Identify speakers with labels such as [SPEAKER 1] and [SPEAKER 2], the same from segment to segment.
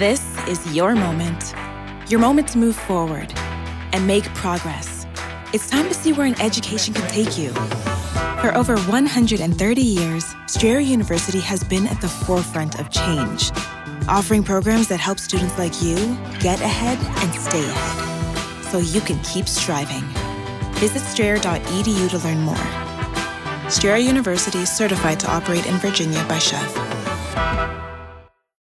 [SPEAKER 1] This is your moment. Your moment to move forward and make progress. It's time to see where an education can take you. For over 130 years, Strayer University has been at the forefront of change, offering programs that help students like you get ahead and stay ahead so you can keep striving. Visit strayer.edu to learn more. Strayer University is certified to operate in Virginia by SCHEV.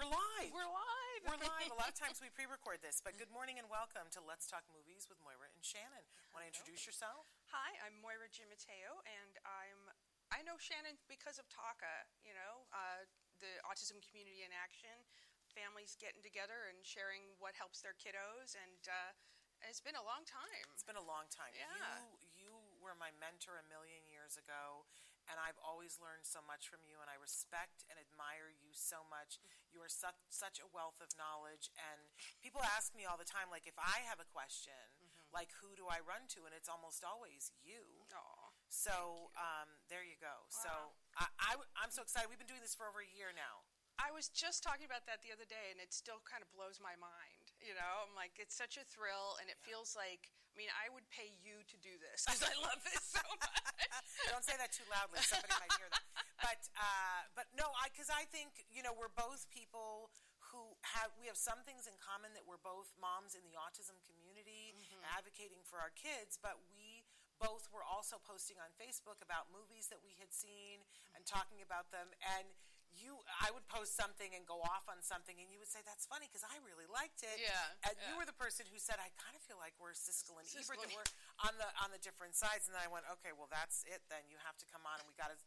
[SPEAKER 2] we're live.
[SPEAKER 3] We're live.
[SPEAKER 2] We're live. A lot of times we pre-record this, but good morning and welcome to Let's Talk Movies with Moira and Shannon. Want to introduce yourself?
[SPEAKER 3] Hi, I'm Moira Gimateo, and I'm I know Shannon because of TACA. You know, uh, the autism community in action, families getting together and sharing what helps their kiddos, and uh, it's been a long time.
[SPEAKER 2] It's been a long time.
[SPEAKER 3] Yeah.
[SPEAKER 2] You you were my mentor a million years ago, and I've always learned so much from you, and I respect and admire you so much. You are such such a wealth of knowledge, and people ask me all the time, like if I have a question,
[SPEAKER 3] Mm-hmm.
[SPEAKER 2] like who do I run to, and it's almost always you.
[SPEAKER 3] Aw.
[SPEAKER 2] So um, there you go. So I, I, am so excited. We've been doing this for over a year now.
[SPEAKER 3] I was just talking about that the other day, and it still kind of blows my mind. You know, I'm like, it's such a thrill, and it feels like. I mean, I would pay you to do this because I love this so much.
[SPEAKER 2] Don't say that too loudly. Somebody might hear that. But uh, but no, I because I think you know we're both people who have we have some things in common that we're both moms in the autism community advocating for our kids, but we both were also posting on Facebook about movies that we had seen and talking about them and. You, I would post something and go off on something, and you would say that's funny because I really liked it.
[SPEAKER 3] Yeah,
[SPEAKER 2] and you were the person who said, "I kind of feel like we're Siskel and
[SPEAKER 3] Siskel
[SPEAKER 2] Ebert, that
[SPEAKER 3] and-
[SPEAKER 2] we're on the on the different sides." And then I went, "Okay, well that's it. Then you have to come on, and we got to."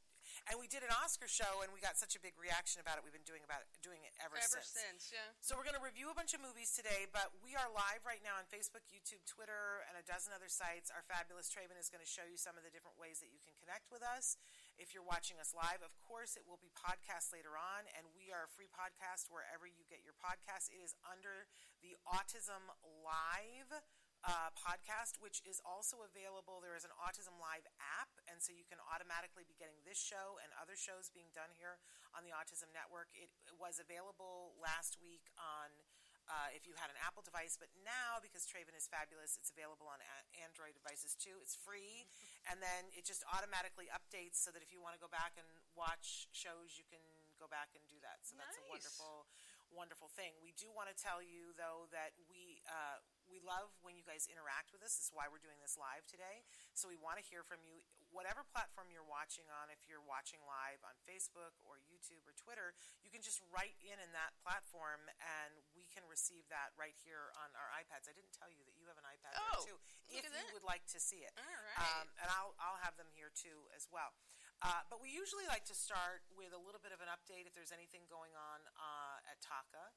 [SPEAKER 2] And we did an Oscar show, and we got such a big reaction about it. We've been doing about it, doing it ever,
[SPEAKER 3] Ever
[SPEAKER 2] since.
[SPEAKER 3] since, yeah.
[SPEAKER 2] So we're going to review a bunch of movies today, but we are live right now on Facebook, YouTube, Twitter, and a dozen other sites. Our fabulous Traven is going to show you some of the different ways that you can connect with us. If you're watching us live, of course, it will be podcast later on, and we are a free podcast wherever you get your podcast. It is under the Autism Live uh, podcast, which is also available. There is an Autism Live app, and so you can automatically be getting this show and other shows being done here on the Autism Network. It was available last week on. Uh, if you had an Apple device, but now because Traven is fabulous, it's available on a- Android devices too. It's free, and then it just automatically updates so that if you want to go back and watch shows, you can go back and do that. So that's a wonderful, wonderful thing. We do want to tell you though that we uh, we love when you guys interact with us. This is why we're doing this live today. So we want to hear from you, whatever platform you're watching on. If you're watching live on Facebook or YouTube or Twitter, you can just write in in that platform, and we can receive that right here on our iPads. I didn't tell you that you have an iPad
[SPEAKER 3] Oh,
[SPEAKER 2] there too. If you
[SPEAKER 3] that.
[SPEAKER 2] would like to see it,
[SPEAKER 3] All right.
[SPEAKER 2] um, and I'll I'll have them here too as well. Uh, but we usually like to start with a little bit of an update if there's anything going on uh, TACA.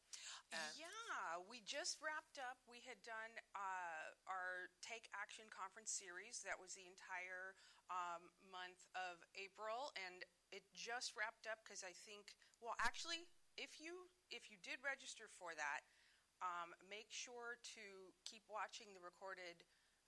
[SPEAKER 2] And-
[SPEAKER 3] yeah, we just wrapped up. We had done uh, our Take Action conference series. That was the entire um, month of April, and it just wrapped up because I think. Well, actually, if you if you did register for that, um, make sure to keep watching the recorded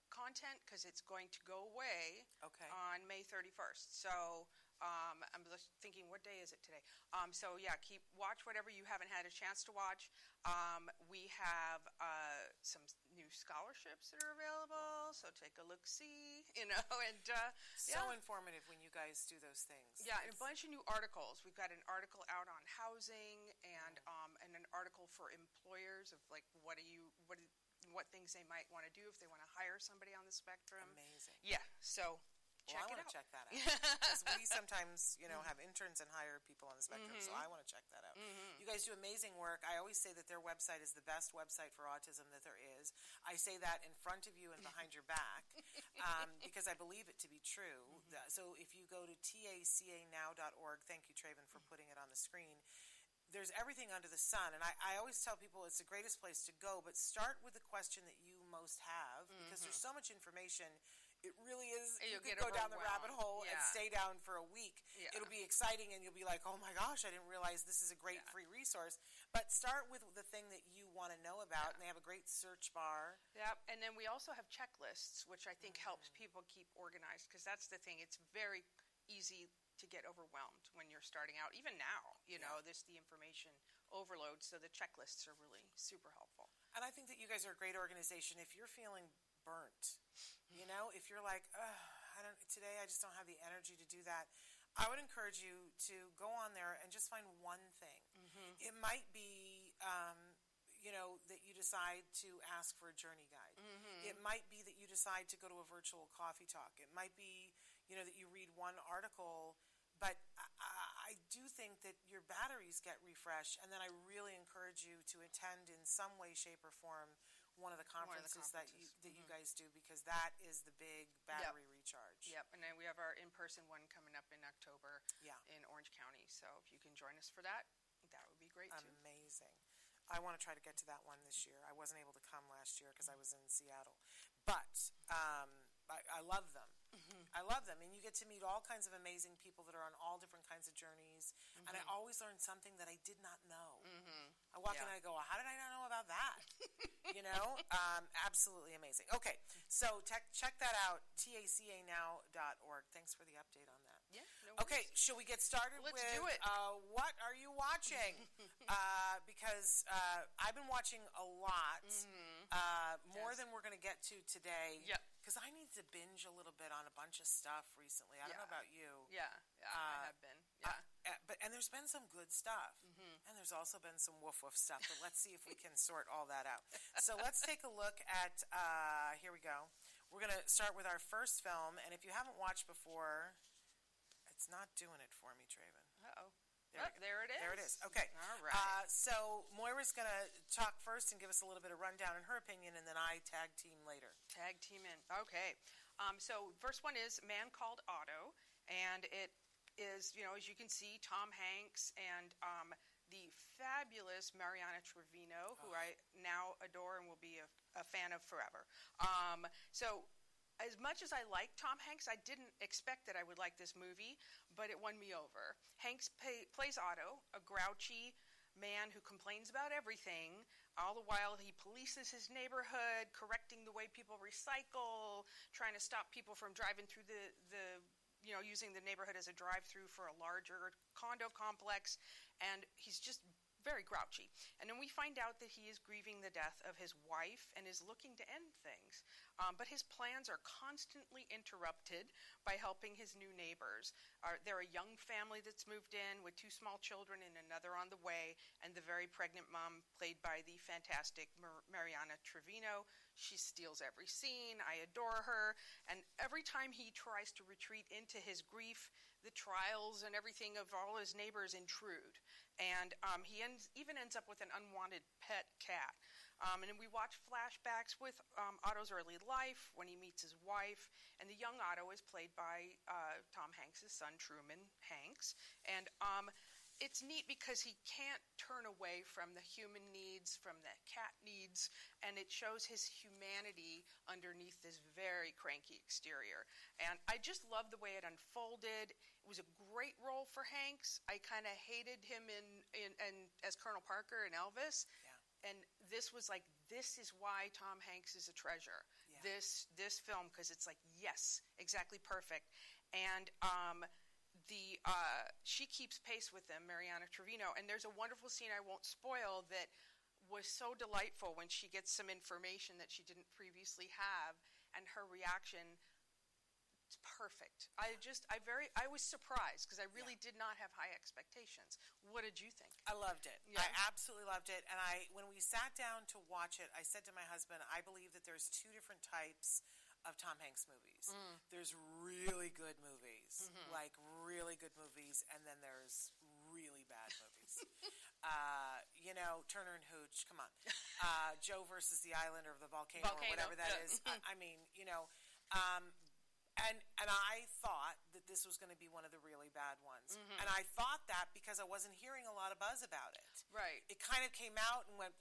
[SPEAKER 3] content because it's going to go away
[SPEAKER 2] Okay.
[SPEAKER 3] on May 31st. So um, I'm just thinking, what day is it today? Um, so yeah, keep watch whatever you haven't had a chance to watch. Um, we have uh, some new scholarships that are available, so take a look, see, you know, and uh,
[SPEAKER 2] so
[SPEAKER 3] yeah.
[SPEAKER 2] informative when you guys do those things.
[SPEAKER 3] Yeah, and a bunch of new articles. We've got an article out on housing and um, and an article for employers of like what do you what what things they might want to do if they want to hire somebody on the spectrum.
[SPEAKER 2] Amazing.
[SPEAKER 3] Yeah, so
[SPEAKER 2] Well, I
[SPEAKER 3] it
[SPEAKER 2] want
[SPEAKER 3] out.
[SPEAKER 2] to check that out because we sometimes, you know, have interns and hire people on the spectrum. So I want to check that out. You guys do amazing work. I always say that their website is the best website for autism that there is. I say that in front of you and behind your back um, because I believe it to be true. Mm-hmm. So if you go to tacanow.org, thank you, Traven, for putting it on the screen there's everything under the sun. And I, I, always tell people it's the greatest place to go, but start with the question that you most have because mm-hmm. there's so much information it really is.
[SPEAKER 3] You'll
[SPEAKER 2] you could go down the rabbit hole
[SPEAKER 3] yeah.
[SPEAKER 2] and stay down for a week.
[SPEAKER 3] Yeah.
[SPEAKER 2] It'll be exciting, and you'll be like, "Oh my gosh, I didn't realize this is a great yeah. free resource." But start with the thing that you want to know about, and they have a great search bar.
[SPEAKER 3] Yep, and then we also have checklists, which I think mm-hmm. helps people keep organized because that's the thing. It's very easy to get overwhelmed when you're starting out. Even now, you know, this the information overload. So the checklists are really super helpful.
[SPEAKER 2] And I think that you guys are a great organization. If you're feeling burnt, you know, if you're like, I don't today, I just don't have the energy to do that. I would encourage you to go on there and just find one thing. Mm-hmm. It might be, um, you know, that you decide to ask for a journey guide. Mm-hmm. It might be that you decide to go to a virtual coffee talk. It might be, you know, that you read one article. But I, I do think that your batteries get refreshed, and then I really encourage you to attend in some way, shape, or form one of the conferences,
[SPEAKER 3] of the conferences.
[SPEAKER 2] that you that mm-hmm. you guys do because that is the big battery recharge.
[SPEAKER 3] Yep, and then we have our in-person one coming up in October.
[SPEAKER 2] Yeah.
[SPEAKER 3] in Orange County. So if you can join us for that, that would be great
[SPEAKER 2] too. Amazing. I want to try to get to that one this year. I wasn't able to come last year because I was in Seattle, but um, I, I love them. Mm-hmm. I love them, and you get to meet all kinds of amazing people that are on all different kinds of journeys. Mm-hmm. And I mm-hmm. always learn something that I did not know. I walk yeah. in and I go, well, "How did I not know about that?" you know, um, absolutely amazing. Okay, so check that out, tacanow.org. Thanks for the update on that.
[SPEAKER 3] Yeah. No
[SPEAKER 2] okay, should we get started
[SPEAKER 3] Let's
[SPEAKER 2] with
[SPEAKER 3] do it.
[SPEAKER 2] Uh, what are you watching? uh, because uh, I've been watching a lot, mm-hmm. uh, more yes. than we're going to get to today.
[SPEAKER 3] Yeah
[SPEAKER 2] because I need to binge a little bit on a bunch of stuff recently. I don't know about you.
[SPEAKER 3] Yeah, yeah, uh, I have been. Yeah,
[SPEAKER 2] uh, but and there's been some good stuff, mm-hmm. and there's also been some woof woof stuff. But let's see if we can sort all that out. So let's take a look at. Uh, here we go. We're gonna start with our first film, and if you haven't watched before, it's not doing it for me, Traven.
[SPEAKER 3] Uh oh. There, oh, there it is.
[SPEAKER 2] There it is. Okay.
[SPEAKER 3] All right. Uh,
[SPEAKER 2] so Moira's going to talk first and give us a little bit of rundown in her opinion, and then I tag team later.
[SPEAKER 3] Tag team in. Okay. Um, so first one is Man Called Otto, and it is, you know, as you can see, Tom Hanks and um, the fabulous Mariana Trevino, who oh. I now adore and will be a, a fan of forever. Um, so as much as I like Tom Hanks, I didn't expect that I would like this movie, but it won me over. Hanks pay, plays Otto, a grouchy man who complains about everything. All the while, he polices his neighborhood, correcting the way people recycle, trying to stop people from driving through the, the you know, using the neighborhood as a drive through for a larger condo complex. And he's just very grouchy. And then we find out that he is grieving the death of his wife and is looking to end things. Um, but his plans are constantly interrupted by helping his new neighbors. Uh, they're a young family that's moved in with two small children and another on the way, and the very pregnant mom, played by the fantastic Mar- Mariana Trevino. She steals every scene. I adore her. And every time he tries to retreat into his grief, the trials and everything of all his neighbors intrude. And um, he ends, even ends up with an unwanted pet cat. Um, and we watch flashbacks with um, Otto's early life when he meets his wife. And the young Otto is played by uh, Tom Hanks' son, Truman Hanks. And um, it's neat because he can't turn away from the human needs, from the cat needs, and it shows his humanity underneath this very cranky exterior. And I just love the way it unfolded. It was a great role for Hanks. I kind of hated him in, in, in, as Colonel Parker in Elvis.
[SPEAKER 2] Yeah
[SPEAKER 3] and this was like this is why Tom Hanks is a treasure. Yeah. This this film because it's like yes, exactly perfect, and um, the uh, she keeps pace with them, Mariana Trevino, and there's a wonderful scene I won't spoil that was so delightful when she gets some information that she didn't previously have, and her reaction it's perfect. I just, I very, I was surprised because I really yeah. did not have high expectations. What did you think?
[SPEAKER 2] I loved it. Yeah. I absolutely loved it. And I, when we sat down to watch it, I said to my husband, I believe that there's two different types of Tom Hanks movies. Mm. There's really good movies, mm-hmm. like really good movies, and then there's really bad movies. uh, you know, Turner and Hooch. Come on, uh, Joe versus the Island or the volcano,
[SPEAKER 3] Volcano,
[SPEAKER 2] or whatever that
[SPEAKER 3] yeah.
[SPEAKER 2] is. I, I mean, you know, um, and and I thought that this was going to be one of the really bad ones,
[SPEAKER 3] Mm-hmm.
[SPEAKER 2] and I thought that because I wasn't hearing a lot of buzz about it.
[SPEAKER 3] Right.
[SPEAKER 2] It kind of came out and went,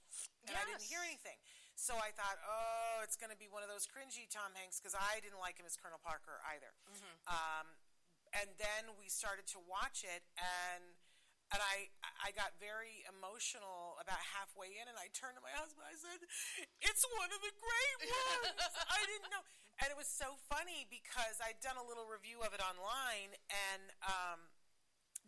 [SPEAKER 2] and I didn't hear anything. So I thought, oh, it's going to be one of those cringy Tom Hanks because I didn't like him as Colonel Parker either.
[SPEAKER 3] Mm-hmm.
[SPEAKER 2] Um, and then we started to watch it, and and I I got very emotional about halfway in, and I turned to my husband. I said, "It's one of the great ones." I didn't know, and it was so funny because I'd done a little review of it online, and. Um,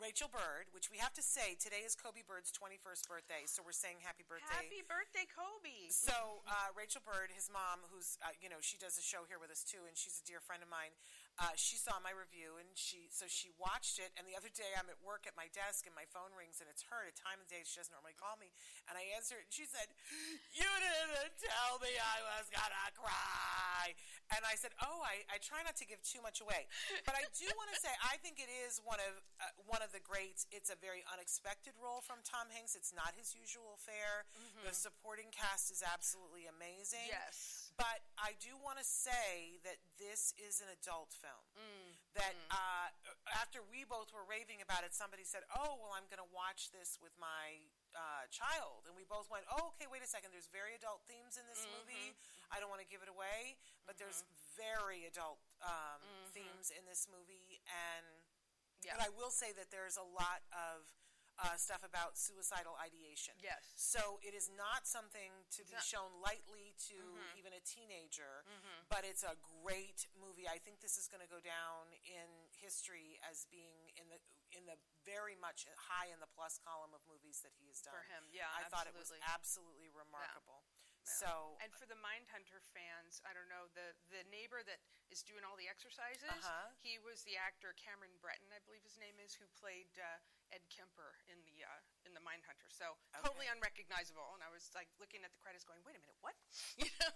[SPEAKER 2] Rachel Bird, which we have to say today is Kobe Bird's 21st birthday, so we're saying happy birthday.
[SPEAKER 3] Happy birthday, Kobe.
[SPEAKER 2] So uh, Rachel Bird, his mom, who's uh, you know she does a show here with us too, and she's a dear friend of mine. Uh, she saw my review, and she so she watched it. And the other day, I'm at work at my desk, and my phone rings, and it's her at a time of day she doesn't normally call me. And I answer it, and she said, "You didn't tell me I was gonna cry." And I said, "Oh, I, I try not to give too much away, but I do want to say I think it is one of uh, one of the greats. It's a very unexpected role from Tom Hanks. It's not his usual fare. The supporting cast is absolutely amazing.
[SPEAKER 3] Yes.
[SPEAKER 2] But I do want to say that this is an adult film.
[SPEAKER 3] Mm,
[SPEAKER 2] That uh, after we both were raving about it, somebody said, "Oh, well, I'm going to watch this with my uh, child," and we both went, "Oh, okay. Wait a second. There's very adult themes in this
[SPEAKER 3] Mm-hmm.
[SPEAKER 2] movie. I don't want to give it away, but there's very adult um, themes in this movie, and
[SPEAKER 3] Mm-hmm. Yeah.
[SPEAKER 2] but I will say that there's a lot of uh, stuff about suicidal ideation.
[SPEAKER 3] Yes.
[SPEAKER 2] So it is not something to be shown lightly to even a teenager, but it's a great movie. I think this is going to go down in history as being in the in the very much high in the plus column of movies that he has done.
[SPEAKER 3] For him, yeah,
[SPEAKER 2] I thought it was
[SPEAKER 3] absolutely.
[SPEAKER 2] absolutely remarkable.
[SPEAKER 3] Yeah.
[SPEAKER 2] So
[SPEAKER 3] and for the Mindhunter fans, I don't know the the neighbor that is doing all the exercises.
[SPEAKER 2] Uh-huh.
[SPEAKER 3] He was the actor Cameron Britton, I believe his name is, who played uh, Ed Kemper in the uh, in the Mindhunter. So totally unrecognizable. And I was like looking at the credits, going, "Wait a minute, what?" You know?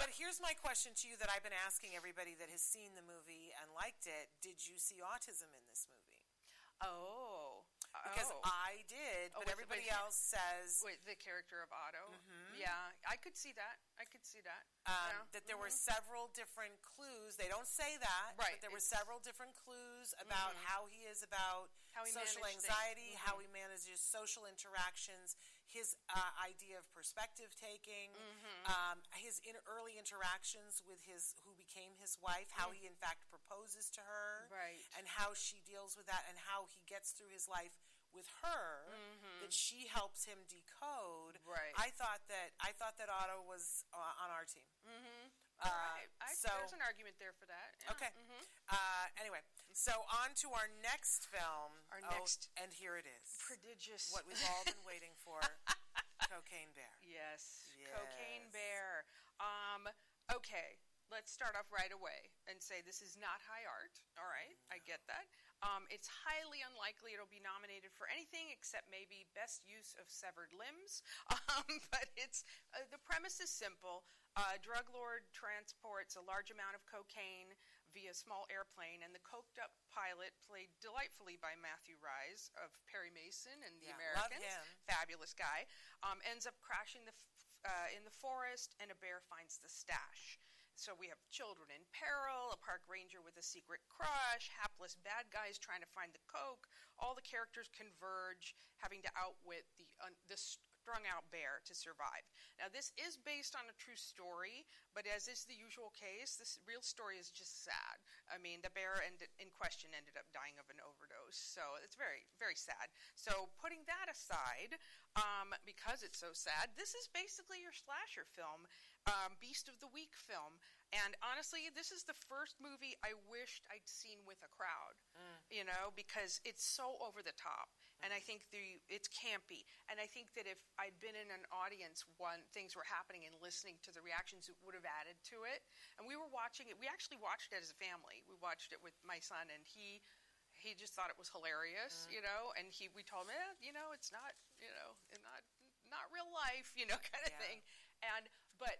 [SPEAKER 2] But here's my question to you that I've been asking everybody that has seen the movie and liked it. Did you see autism in this movie?
[SPEAKER 3] oh,
[SPEAKER 2] Because
[SPEAKER 3] oh.
[SPEAKER 2] I did,
[SPEAKER 3] Oh,
[SPEAKER 2] but
[SPEAKER 3] with-
[SPEAKER 2] everybody else says
[SPEAKER 3] Wait, the character of Otto. Yeah, I could see that. I could see that.
[SPEAKER 2] um,
[SPEAKER 3] yeah.
[SPEAKER 2] that there were several different clues. They don't say that,
[SPEAKER 3] Right,
[SPEAKER 2] but there were
[SPEAKER 3] it's-
[SPEAKER 2] several different clues about how he is about
[SPEAKER 3] How he
[SPEAKER 2] social anxiety, how he manages social interactions, his uh, idea of perspective taking, um, his in early interactions with his who became his wife, how he in fact proposes to her,
[SPEAKER 3] Right.
[SPEAKER 2] and how she deals with that, and how he gets through his life with her that she helps him decode.
[SPEAKER 3] Right.
[SPEAKER 2] I thought that I thought that Otto was uh, on our team. Mm-hmm. Uh,
[SPEAKER 3] Right. I,
[SPEAKER 2] so
[SPEAKER 3] there's an argument there for that. yeah.
[SPEAKER 2] okay. Uh, anyway, so on to our next film.
[SPEAKER 3] Our
[SPEAKER 2] Oh,
[SPEAKER 3] next-
[SPEAKER 2] and here it is.
[SPEAKER 3] Prodigious.
[SPEAKER 2] What we've all been waiting for. Cocaine Bear.
[SPEAKER 3] Yes.
[SPEAKER 2] yes.
[SPEAKER 3] Cocaine Bear. Um, okay, let's start off right away and say this is not high art. All right, I get that. Um, it's highly unlikely it'll be nominated for anything except maybe best use of severed limbs. Um, but it's uh, the premise is simple. Uh, drug lord transports a large amount of cocaine via small airplane, and the coked up pilot, played delightfully by Matthew Rhys of Perry Mason and The
[SPEAKER 2] Yeah,
[SPEAKER 3] Americans, fabulous guy, um, ends up crashing the f- uh, in the forest, and a bear finds the stash. So we have children in peril, a park ranger with a secret crush, hapless bad guys trying to find the coke. All the characters converge, having to outwit the un- the strung out bear to survive. Now this is based on a true story, but as is the usual case, this real story is just sad. I mean, the bear in question ended up dying of an overdose, so it's very very sad. So putting that aside, um, because it's so sad, this is basically your slasher film, um, Beast of the Week film. And honestly, this is the first movie I wished I'd seen with a crowd, you know, because it's so over the top. And I think the it's campy. And I think that if I'd been in an audience when things were happening and listening to the reactions, it would have added to it. And we were watching it. We actually watched it as a family. We watched it with my son, and he he just thought it was hilarious, you know. And he we told him, eh, you know, it's not, you know, not not real life, you know, kind of
[SPEAKER 2] Yeah.
[SPEAKER 3] thing. And but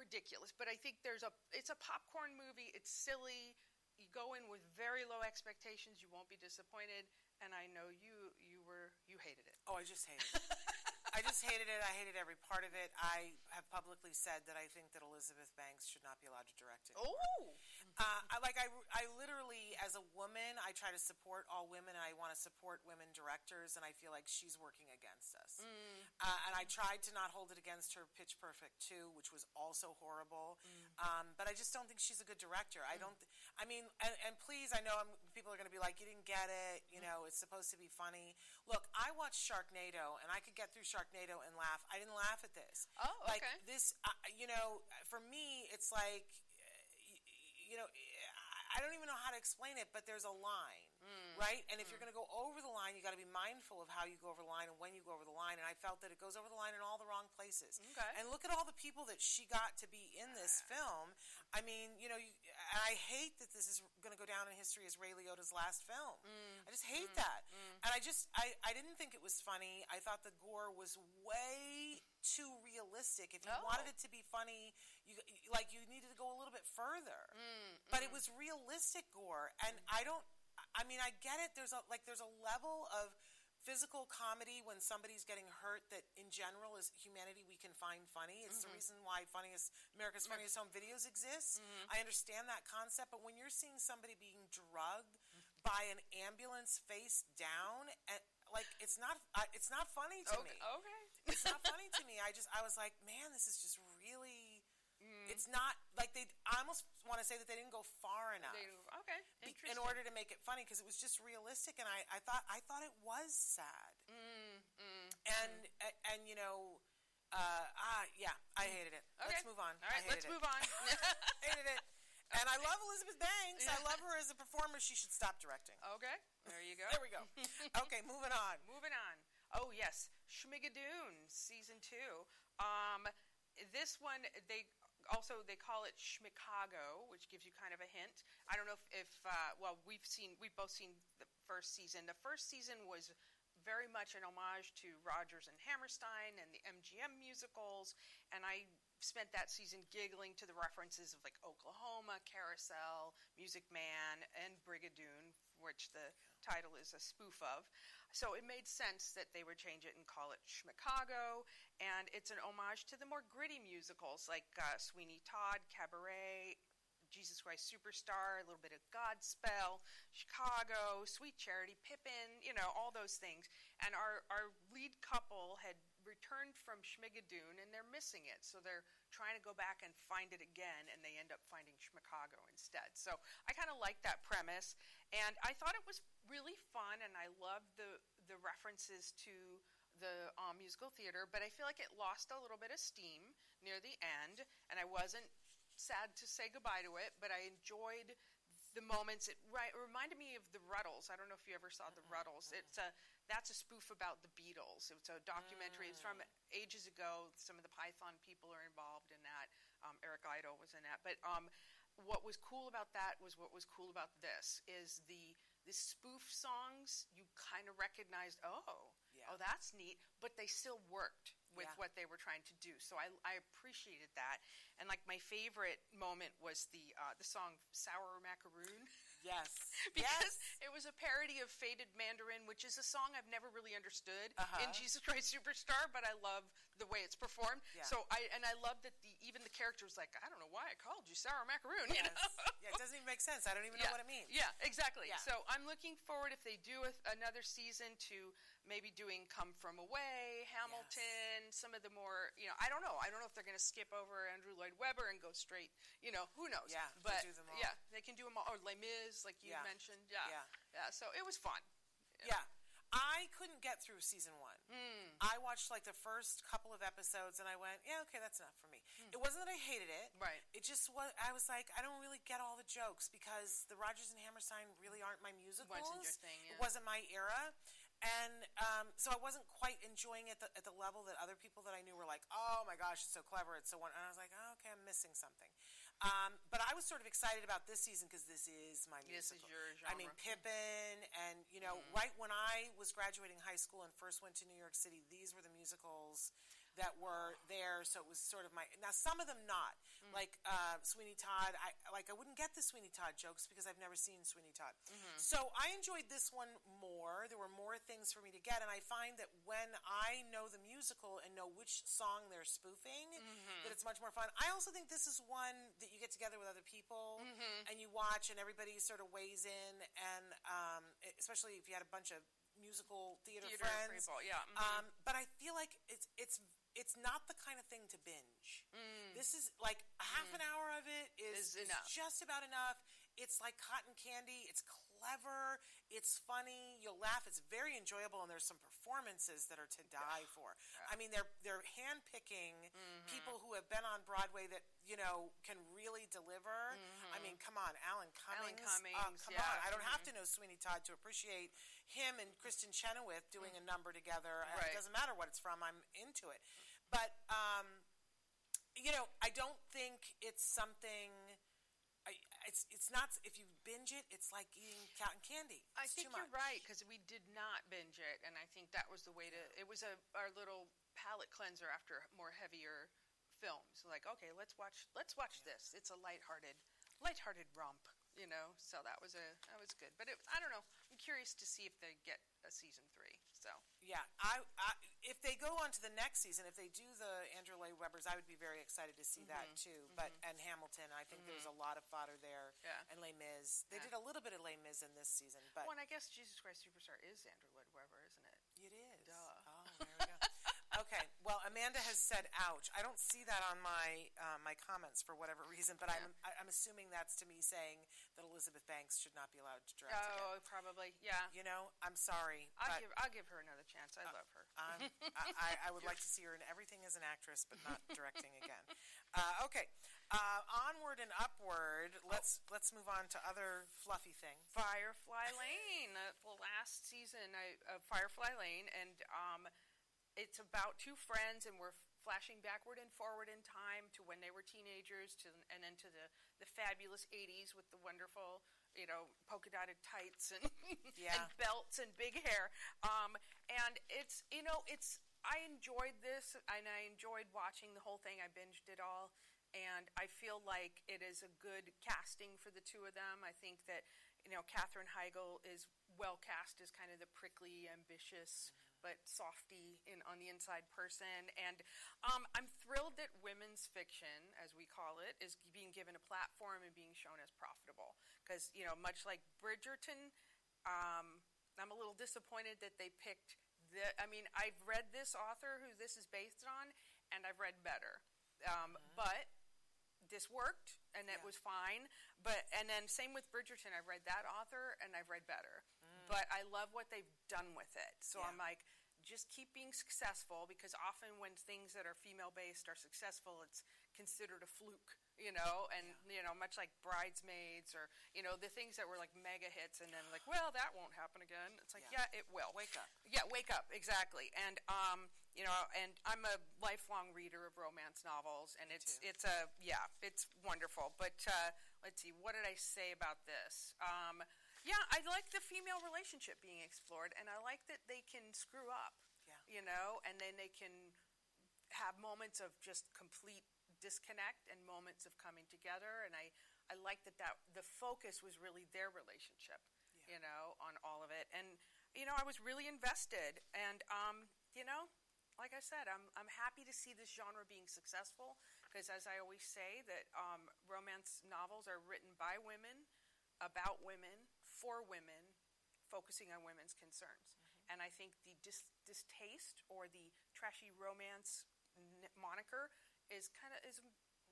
[SPEAKER 3] ridiculous. But I think there's a it's a popcorn movie. It's silly. You go in with very low expectations. You won't be disappointed. And I know you you were you hated it.
[SPEAKER 2] Oh, I just hated it. I just hated it. I hated every part of it. I have publicly said that I think that Elizabeth Banks should not be allowed to direct it.
[SPEAKER 3] Oh,
[SPEAKER 2] Uh, I like I, I literally as a woman I try to support all women and I want to support women directors and I feel like she's working against us. Uh, and I tried to not hold it against her Pitch Perfect 2, which was also horrible. Um, but I just don't think she's a good director. I don't. Th- I mean, and, and please, I know I'm, people are going to be like, you didn't get it. You know, it's supposed to be funny. Look, I watched Sharknado and I could get through Sharknado and laugh. I didn't laugh at this.
[SPEAKER 3] Oh,
[SPEAKER 2] like
[SPEAKER 3] okay.
[SPEAKER 2] this. Uh, you know, for me, it's like you know, I don't even know how to explain it, but there's a line,
[SPEAKER 3] Mm.
[SPEAKER 2] right? And if you're going to go over the line, you got to be mindful of how you go over the line and when you go over the line. And I felt that it goes over the line in all the wrong places.
[SPEAKER 3] Okay.
[SPEAKER 2] And look at all the people that she got to be in this film. I mean, you know, you, I hate that this is going to go down in history as Ray Liotta's last film.
[SPEAKER 3] Mm.
[SPEAKER 2] I just hate mm. that. Mm. And I just, I, I didn't think it was funny. I thought the gore was way too realistic. If you
[SPEAKER 3] Oh.
[SPEAKER 2] wanted it to be funny, you like you needed to go a little bit further. Mm, but it was realistic gore, and I don't. I mean, I get it. There's a like there's a level of physical comedy when somebody's getting hurt that in general is humanity we can find funny it's the mm-hmm. reason why funniest america's funniest home videos exists mm-hmm. i understand that concept but when you're seeing somebody being drugged by an ambulance face down and like it's not uh, it's not funny to
[SPEAKER 3] okay.
[SPEAKER 2] me
[SPEAKER 3] okay.
[SPEAKER 2] it's not funny to me. I just I was like, man, this is just really.
[SPEAKER 3] Mm.
[SPEAKER 2] It's not like they. I almost want to say that they didn't go far enough
[SPEAKER 3] They, okay. Interesting.
[SPEAKER 2] in order to make it funny because it was just realistic, and I, I thought I thought it was sad,
[SPEAKER 3] Mm, mm.
[SPEAKER 2] and and, and you know, uh, ah, yeah, I hated it.
[SPEAKER 3] Okay.
[SPEAKER 2] Let's move on.
[SPEAKER 3] All right, let's
[SPEAKER 2] hated
[SPEAKER 3] move on.
[SPEAKER 2] it. hated it. And I love Elizabeth Banks. I love her as a performer. She should stop directing.
[SPEAKER 3] okay. There you go.
[SPEAKER 2] There we go. Okay, moving on.
[SPEAKER 3] Moving on. Oh yes, Schmigadoon season two. Um, this one they also they call it Schmicago, which gives you kind of a hint. I don't know if, if uh, well we've seen we've both seen the first season. The first season was very much an homage to Rodgers and Hammerstein and the MGM musicals, and I spent that season giggling to the references of like Oklahoma, Carousel, Music Man, and Brigadoon, which the title is a spoof of. So it made sense that they would change it and call it Schmicago, and it's an homage to the more gritty musicals like uh, Sweeney Todd, Cabaret, Jesus Christ Superstar, a little bit of Godspell, Chicago, Sweet Charity, Pippin, you know, all those things. And our, our lead couple had returned from Schmigadoon and they're missing it. So they're trying to go back and find it again and they end up finding Schmicago instead. So I kind of like that premise. And I thought it was really fun and I loved the, the references to the um, musical theater, but I feel like it lost a little bit of steam near the end, and I wasn't sad to say goodbye to it, but I enjoyed the moments. It, ri- it reminded me of the Rutles. I don't know if you ever saw the Rutles. It's a that's a spoof about the Beatles. It's a documentary. It's from ages ago. Some of the Python people are involved in that. Um, Eric Idle was in that. But um, what was cool about that was what was cool about this is the the spoof songs. You kind of recognized. Oh,
[SPEAKER 2] Yeah.
[SPEAKER 3] oh, that's neat. But they still worked with
[SPEAKER 2] Yeah.
[SPEAKER 3] what they were trying to do. So I, I appreciated that. And like my favorite moment was the uh, the song "Sour Macaroon."
[SPEAKER 2] Yes.
[SPEAKER 3] because
[SPEAKER 2] yes.
[SPEAKER 3] it was a parody of Faded Mandarin, which is a song I've never really understood
[SPEAKER 2] Uh-huh.
[SPEAKER 3] in Jesus Christ Superstar, but I love the way it's performed.
[SPEAKER 2] Yeah.
[SPEAKER 3] So I and I love that the even the character was like, I don't know why I called you sour macaroon. You
[SPEAKER 2] Yes.
[SPEAKER 3] know?
[SPEAKER 2] yeah, it doesn't even make sense. I don't even know what it means.
[SPEAKER 3] Yeah, exactly.
[SPEAKER 2] Yeah.
[SPEAKER 3] So I'm looking forward if they do a, another season to maybe doing Come From Away, Hamilton, some of the more, you know, I don't know. I don't know if they're going to skip over Andrew Lloyd Webber and go straight, you know, who knows.
[SPEAKER 2] Yeah, they
[SPEAKER 3] but
[SPEAKER 2] do them all.
[SPEAKER 3] yeah, they can do them all. Or Les Mis, like you
[SPEAKER 2] Yeah.
[SPEAKER 3] mentioned. Yeah.
[SPEAKER 2] Yeah.
[SPEAKER 3] Yeah, so it was fun.
[SPEAKER 2] Yeah. I couldn't get through season one.
[SPEAKER 3] Hmm.
[SPEAKER 2] I watched like the first couple of episodes and I went, yeah, okay, that's enough for me. It wasn't that I hated it.
[SPEAKER 3] Right.
[SPEAKER 2] It just was, I was like, I don't really get all the jokes because the Rodgers and Hammerstein really aren't my musicals.
[SPEAKER 3] Wasn't your thing,
[SPEAKER 2] It wasn't my era. And um, so I wasn't quite enjoying it at the, at the level that other people that I knew were like, oh my gosh, it's so clever, it's so one. And I was like, oh, okay, I'm missing something. Um, but I was sort of excited about this season because this is my
[SPEAKER 3] This is
[SPEAKER 2] musical.
[SPEAKER 3] your
[SPEAKER 2] I mean. Pippin, and you know, right when I was graduating high school and first went to New York City, these were the musicals that were there. So it was sort of my now some of them not mm. like uh, Sweeney Todd. I like I wouldn't get the Sweeney Todd jokes because I've never seen Sweeney Todd. Mm-hmm. So I enjoyed this one more. There were more things for me to get, and I find that when I know the musical and know which song they're spoofing, mm-hmm. that it's much more fun. I also think this is one that you get together with other people mm-hmm. and you watch, and everybody sort of weighs in, and um, especially if you had a bunch of musical theater,
[SPEAKER 3] theater
[SPEAKER 2] friends.
[SPEAKER 3] People, yeah.
[SPEAKER 2] Mm-hmm. Um, but I feel like it's it's it's not the kind of thing to binge. Mm. This is like half mm. an hour of it is,
[SPEAKER 3] is, enough.
[SPEAKER 2] Is just about enough. It's like cotton candy. It's clever. It's funny. You'll laugh. It's very enjoyable, and there's some performances that are to die for. I mean, they're they're handpicking mm-hmm. people who have been on Broadway that you know can really deliver. Mm-hmm. I mean, come on, Alan Cummings.
[SPEAKER 3] Alan Cummings. Uh,
[SPEAKER 2] come
[SPEAKER 3] yeah.
[SPEAKER 2] on, I don't mm-hmm. have to know Sweeney Todd to appreciate him and Kristin Chenoweth doing a number together.
[SPEAKER 3] Right.
[SPEAKER 2] It doesn't matter what it's from. I'm into it. But um, you know, I don't think it's something. I, it's it's not if you binge it, it's like eating cotton candy.
[SPEAKER 3] It's I think you're right because we did not binge it, and I think that was the way to. It was a our little palate cleanser after more heavier films. Like, okay, let's watch let's watch yeah. this. It's a lighthearted lighthearted romp you know. So that was a that was good. But it, I don't know. I'm curious to see if they get a season three.
[SPEAKER 2] Yeah, I, I if they go on to the next season, if they do the Andrew Lloyd Webbers, I would be very excited to see mm-hmm. that too. But mm-hmm. and Hamilton, I think mm-hmm. there's a lot of fodder there.
[SPEAKER 3] Yeah.
[SPEAKER 2] And Les Mis, they yeah. did a little bit of Les Mis in this season, but
[SPEAKER 3] well, and I guess Jesus Christ Superstar is Andrew Lloyd Webber, isn't it?
[SPEAKER 2] It is.
[SPEAKER 3] Duh.
[SPEAKER 2] Oh, there we go. Okay. Well, Amanda has said "ouch." I don't see that on my uh, my comments for whatever reason, but. I'm I'm assuming that's to me saying that Elizabeth Banks should not be allowed to direct.
[SPEAKER 3] Oh,
[SPEAKER 2] again.
[SPEAKER 3] probably. Yeah.
[SPEAKER 2] You know, I'm sorry.
[SPEAKER 3] I'll give I'll give her another chance. I uh, love her.
[SPEAKER 2] Um, I, I, would like to see her in everything as an actress, but not directing again. Uh, okay. Uh, onward and upward. Let's let's move on to other fluffy things.
[SPEAKER 3] Firefly Lane, uh, the last season of Firefly Lane, and um, it's about two friends, and we're flashing backward and forward in time to when they were teenagers, to and then to the the fabulous '80s with the wonderful, you know, polka dotted tights and
[SPEAKER 2] yeah.
[SPEAKER 3] and belts and big hair. Um, and it's you know it's I enjoyed this, and I enjoyed watching the whole thing. I binged it all, and I feel like it is a good casting for the two of them. I think that you know Katherine Heigl is well cast as kind of the prickly, ambitious. But softy in, on the inside person. And um, I'm thrilled that women's fiction, as we call it, is being given a platform and being shown as profitable. Because, you know, much like Bridgerton, um, I'm a little disappointed that they picked the. I mean, I've read this author who this is based on, and I've read better. Um, mm-hmm. But this worked and it yeah. was fine but and then same with bridgerton i've read that author and i've read better but I love what they've done with it. So yeah. I'm like, just keep being successful because often when things that are female based are successful, it's considered a fluke, you know, and yeah. you know, much like Bridesmaids or you know the things that were like mega hits, and then like, well, that won't happen again. It's like, yeah, yeah it will.
[SPEAKER 2] Wake up.
[SPEAKER 3] Yeah, wake up exactly. And um, you know, and I'm a lifelong reader of romance novels, and it's it's a yeah, it's wonderful. But uh, let's see, what did I say about this? Um, yeah, I like the female relationship being explored, and I like that they can screw up.
[SPEAKER 2] Yeah.
[SPEAKER 3] You know, and then they can have moments of just complete disconnect and moments of coming together. And I, I like that, that the focus was really their relationship. Yeah. You know, on all of it, and you know, I was really invested, and um, you know, like I said, I'm I'm happy to see this genre being successful because, as I always say, that um, romance novels are written by women, about women, for women, focusing on women's concerns. Mm-hmm. And I think the dis- distaste or the trashy romance n- moniker is kind of is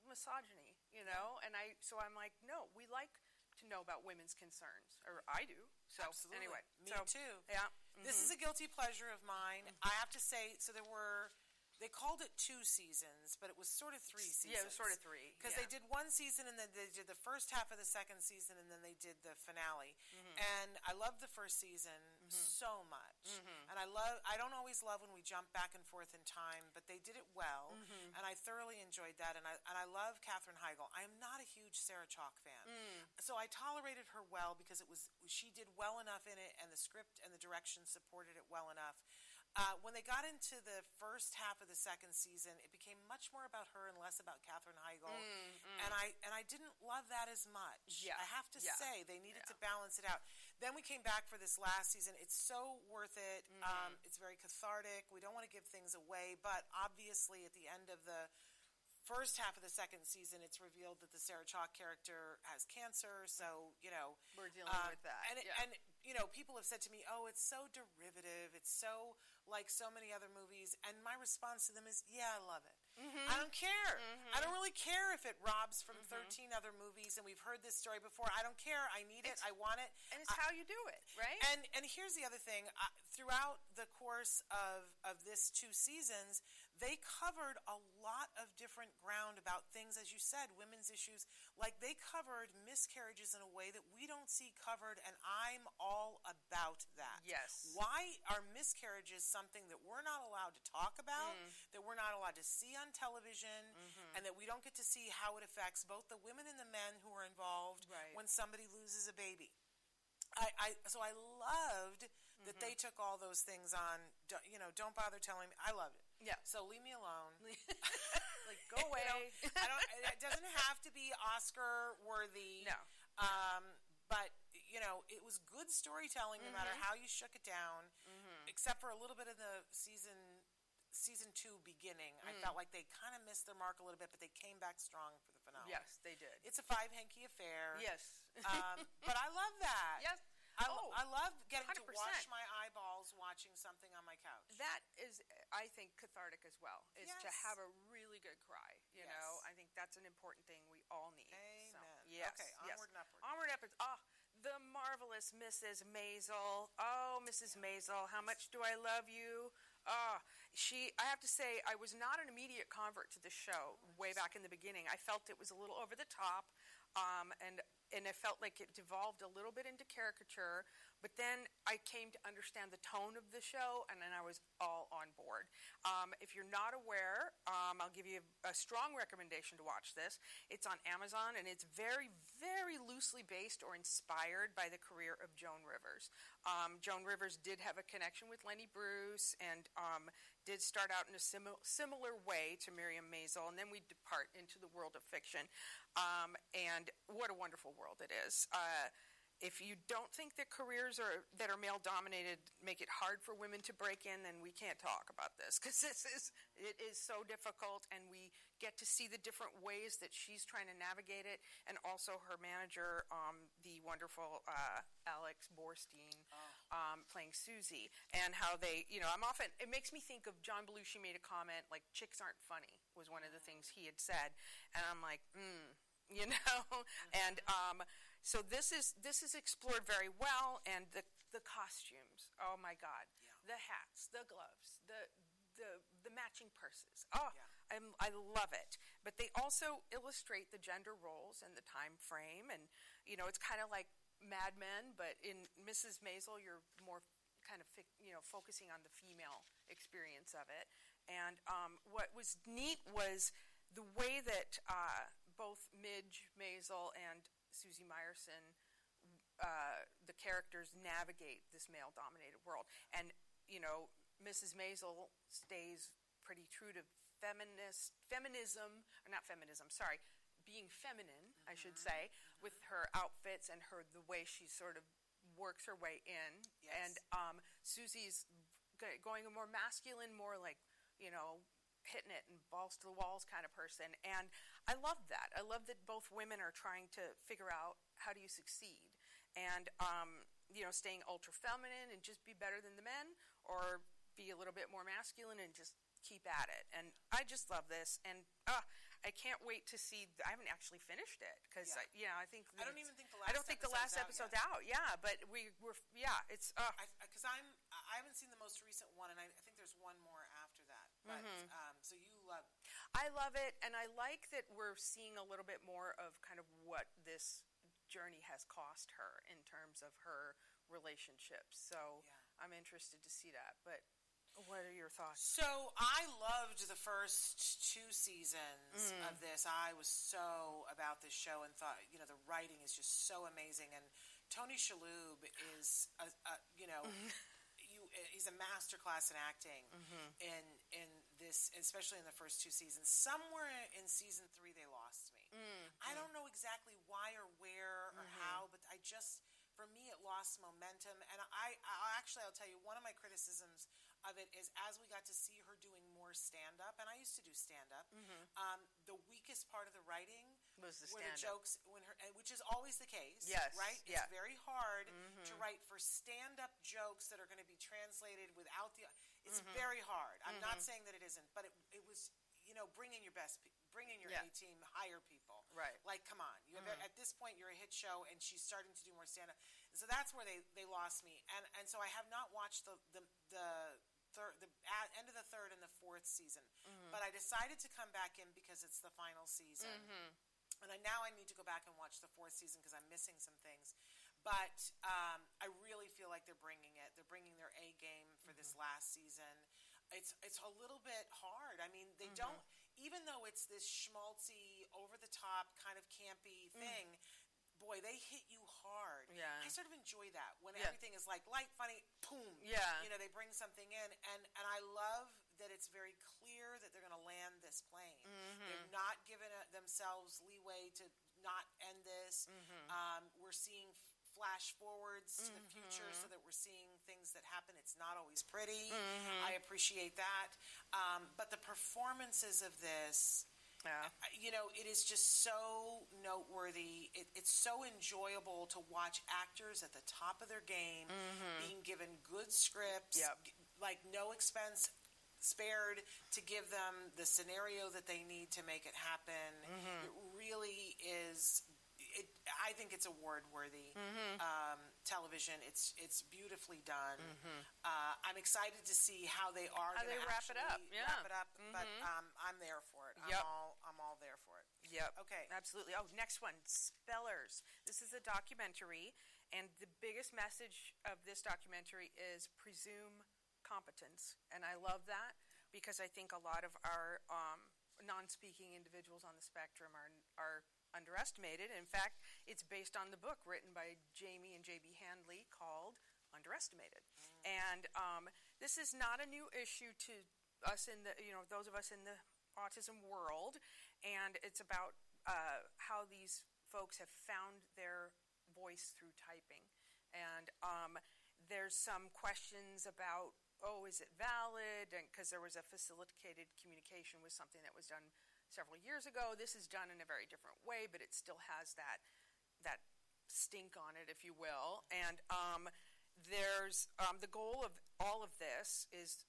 [SPEAKER 3] misogyny, you know. And I so I'm like, no, we like to know about women's concerns, or I do. So
[SPEAKER 2] Absolutely.
[SPEAKER 3] anyway,
[SPEAKER 2] me
[SPEAKER 3] so,
[SPEAKER 2] too.
[SPEAKER 3] Yeah,
[SPEAKER 2] mm-hmm. this is a guilty pleasure of mine. Mm-hmm. I have to say, so there were they called it two seasons, but it was sort of three seasons.
[SPEAKER 3] Yeah, it was sort of three.
[SPEAKER 2] Because
[SPEAKER 3] yeah.
[SPEAKER 2] they did one season, and then they did the first half of the second season, and then they did the finale. Mm-hmm. And I loved the first season mm-hmm. so much. Mm-hmm. And I love. I don't always love when we jump back and forth in time, but they did it well, mm-hmm. and I thoroughly enjoyed that. And I and I love Katherine Heigl. I am not a huge Sarah Chalke fan, mm. so I tolerated her well because it was she did well enough in it, and the script and the direction supported it well enough. Uh, when they got into the first half of the second season, it became much more about her and less about Katherine Heigl, and I and I didn't love that as much.
[SPEAKER 3] Yeah.
[SPEAKER 2] I have to
[SPEAKER 3] Yeah.
[SPEAKER 2] say they needed
[SPEAKER 3] Yeah.
[SPEAKER 2] to balance it out. Then we came back for this last season. It's so worth it.
[SPEAKER 3] Mm-hmm.
[SPEAKER 2] Um, it's very cathartic. We don't want to give things away, but obviously at the end of the first half of the second season, it's revealed that the Sarah Chalke character has cancer. So you know
[SPEAKER 3] We're dealing
[SPEAKER 2] uh,
[SPEAKER 3] with that.
[SPEAKER 2] and
[SPEAKER 3] yeah.
[SPEAKER 2] and you know people have said to me, "Oh, it's so derivative. It's so like so many other movies." And my response to them is, "Yeah, I love it.
[SPEAKER 3] Mm-hmm.
[SPEAKER 2] I don't care. I don't really care if it robs from 13 other movies and we've heard this story before. I don't care. I need it. I want it.
[SPEAKER 3] and it's
[SPEAKER 2] I-
[SPEAKER 3] how you do it, right?
[SPEAKER 2] and and here's the other thing. Uh, throughout the course of of this two seasons, they covered a lot of different ground about things, as you said, women's issues. Like they covered miscarriages in a way that we don't see covered, and I'm all about that.
[SPEAKER 3] Yes.
[SPEAKER 2] Why are miscarriages something that we're not allowed to talk about,
[SPEAKER 3] Mm.
[SPEAKER 2] that we're not allowed to see on television,
[SPEAKER 3] Mm-hmm.
[SPEAKER 2] and that we don't get to see how it affects both the women and the men who are involved
[SPEAKER 3] Right.
[SPEAKER 2] when somebody loses a baby? I, I so I loved that
[SPEAKER 3] Mm-hmm.
[SPEAKER 2] they took all those things on. Don't, you know, don't bother telling me. I loved it.
[SPEAKER 3] Yeah.
[SPEAKER 2] So leave me alone.
[SPEAKER 3] like go
[SPEAKER 2] You
[SPEAKER 3] away.
[SPEAKER 2] know, I don't. It doesn't have to be Oscar worthy.
[SPEAKER 3] No.
[SPEAKER 2] Um, but you know, it was good storytelling, no matter
[SPEAKER 3] Mm-hmm.
[SPEAKER 2] how you shook it down. Except for a little bit of the season. Season two beginning, I
[SPEAKER 3] Mm.
[SPEAKER 2] felt like they kind of missed their mark a little bit, but they came back strong for the finale.
[SPEAKER 3] yes, they did.
[SPEAKER 2] It's a five hanky affair.
[SPEAKER 3] yes.
[SPEAKER 2] Um, but I love that.
[SPEAKER 3] yes.
[SPEAKER 2] I,
[SPEAKER 3] oh,
[SPEAKER 2] I love getting to
[SPEAKER 3] 100%.
[SPEAKER 2] wash my eyeballs watching something on my couch.
[SPEAKER 3] that is, I think, cathartic as well. Is to have a really good cry. You know, I think that's an important thing we all need. So,
[SPEAKER 2] Amen.
[SPEAKER 3] yes.
[SPEAKER 2] Okay,
[SPEAKER 3] yes.
[SPEAKER 2] onward and upward.
[SPEAKER 3] Onward and upward. Oh, the marvelous Mrs. Maisel. Oh, Mrs. Maisel, how much do I love you? Oh, she. I have to say, I was not an immediate convert to the show oh, way back in the beginning. I felt it was a little over the top, um, and and I felt like it devolved a little bit into caricature. But then I came to understand the tone of the show, and then I was all on board. Um, if you're not aware, um, I'll give you a, a strong recommendation to watch this. It's on Amazon, and it's very, very loosely based or inspired by the career of Joan Rivers. Um, Joan Rivers did have a connection with Lenny Bruce, and um, did start out in a simi- similar way to Miriam Maisel, and then we depart into the world of fiction. Um, and what a wonderful world it is. Uh, if you don't think that careers are that are male dominated make it hard for women to break in, then we can't talk about this because this is it is so difficult, and we get to see the different ways that she's trying to navigate it, and also her manager, um, the wonderful uh, Alex Borstein, um, playing Susie, and how they, you know, I'm often it makes me think of John Belushi made a comment like "chicks aren't funny" was one of the things he had said, and I'm like, mm, you know, and um, so this is this is explored very well, and the the costumes. Oh my God, the hats, the gloves, the the the matching purses. Oh, I'm, I love it. But they also illustrate the gender roles and the time frame, and you know, it's kind of like Mad Men, but in Mrs. Maisel, you're more kind of you know focusing on the female experience of it. And um, what was neat was the way that uh, both Midge Maisel and Susie Myerson, uh, the characters navigate this male-dominated world. And you know, Mrs. Maisel stays pretty true to feminist feminism, or not feminism. Sorry, being feminine, I should say, with her outfits and her the way she sort of works her way in.
[SPEAKER 2] Yes.
[SPEAKER 3] And um, Susie's g- going a more masculine, more like you know hitting it and balls to the walls kind of person. And I love that. I love that both women are trying to figure out how do you succeed, and um, you know staying ultra feminine and just be better than the men, or be a little bit more masculine and just keep at it. And I just love this, and uh, I can't wait to see. I haven't actually finished it because
[SPEAKER 2] Yeah.
[SPEAKER 3] yeah. I think
[SPEAKER 2] I don't even think the
[SPEAKER 3] I don't
[SPEAKER 2] last
[SPEAKER 3] think the last
[SPEAKER 2] episode's
[SPEAKER 3] out. Yeah, but we were yeah. It's uh,
[SPEAKER 2] because I'm I haven't seen the most recent one, and I, I think there's one more after that. But
[SPEAKER 3] Mm-hmm.
[SPEAKER 2] um, so you love
[SPEAKER 3] I love it, and I like that we're seeing a little bit more of kind of what this journey has cost her in terms of her relationships. So
[SPEAKER 2] Yeah.
[SPEAKER 3] I'm interested to see that. But what are your thoughts?
[SPEAKER 2] So I loved the first two seasons
[SPEAKER 3] Mm.
[SPEAKER 2] of this. I was so about this show and thought, you know, the writing is just so amazing. And Tony Shalhoub is, a, a, you know, you he's a master class in acting
[SPEAKER 3] Mm-hmm.
[SPEAKER 2] in in this especially in the first two seasons somewhere in season three they lost me
[SPEAKER 3] Mm-hmm.
[SPEAKER 2] i don't know exactly why or where or how but i just for me it lost momentum and i i actually i'll tell you one of my criticisms of it is as we got to see her doing more stand up and i used to do stand up um, the weakest part of the writing
[SPEAKER 3] Mm-hmm. Was the
[SPEAKER 2] were the jokes when her which is always the case
[SPEAKER 3] Yes,
[SPEAKER 2] right
[SPEAKER 3] yeah.
[SPEAKER 2] it's
[SPEAKER 3] Mm-hmm.
[SPEAKER 2] very hard to write for stand-up jokes that are going to be translated without the it's
[SPEAKER 3] Mm-hmm.
[SPEAKER 2] very hard i'm not saying that it isn't but it, it was you know bring in your best pe- bring in your
[SPEAKER 3] Yeah.
[SPEAKER 2] a team hire people
[SPEAKER 3] Right. Mm-hmm.
[SPEAKER 2] like come on you have at this point you're a hit show and she's starting to do more stand-up so that's where they they lost me and and so i have not watched the the the third the end of the third and the fourth season
[SPEAKER 3] Mm-hmm.
[SPEAKER 2] but i decided to come back in because it's the final season
[SPEAKER 3] Mm-hmm.
[SPEAKER 2] and I, now I need to go back and watch the fourth season because I'm missing some things. But um, I really feel like they're bringing it. They're bringing their A game for this
[SPEAKER 3] Mm-hmm.
[SPEAKER 2] last season. It's it's a little bit hard. I mean, they
[SPEAKER 3] Mm-hmm.
[SPEAKER 2] don't even though it's this schmaltzy, over the top, kind of campy thing. Boy, they hit you hard.
[SPEAKER 3] Mm. Yeah.
[SPEAKER 2] I sort of enjoy that when
[SPEAKER 3] Yeah.
[SPEAKER 2] everything is like light, funny, boom.
[SPEAKER 3] Yeah.
[SPEAKER 2] You know, they bring something in, and and I love that it's very clear that they're going to land this plane.
[SPEAKER 3] Mm-hmm.
[SPEAKER 2] They're not giving uh themselves leeway to not end this.
[SPEAKER 3] Mm-hmm.
[SPEAKER 2] Um, we're seeing flash forwards to the future
[SPEAKER 3] Mm-hmm.
[SPEAKER 2] so that we're seeing things that happen. It's not always pretty.
[SPEAKER 3] Mm-hmm.
[SPEAKER 2] I appreciate that. Um, but the performances of this.
[SPEAKER 3] Yeah.
[SPEAKER 2] You know, it is just so noteworthy. It, it's so enjoyable to watch actors at the top of their game being given good scripts,
[SPEAKER 3] Yep.
[SPEAKER 2] g- like no expense spared to give them the scenario that they need to make it happen. It really is. It, I think it's award worthy um, television. It's it's beautifully done. Uh, I'm excited to see how they are.
[SPEAKER 3] How they wrap it up, yeah.
[SPEAKER 2] Wrap it up. But um, I'm there for it.
[SPEAKER 3] Yep.
[SPEAKER 2] I'm all I'm all there for it.
[SPEAKER 3] Yep.
[SPEAKER 2] Okay.
[SPEAKER 3] Absolutely. Oh, next one, Spellers. This is a documentary, and the biggest message of this documentary is presume competence, and I love that because I think a lot of our um, non-speaking individuals on the spectrum are are underestimated. In fact, it's based on the book written by Jamie and J.B. Handley called Underestimated, and um, this is not a new issue to us in the you know those of us in the autism world, and it's about uh, how these folks have found their voice through typing, and um, there's some questions about oh is it valid? Because there was a facilitated communication with something that was done several years ago. This is done in a very different way but it still has that that stink on it if you will. And um, there's um, the goal of all of this is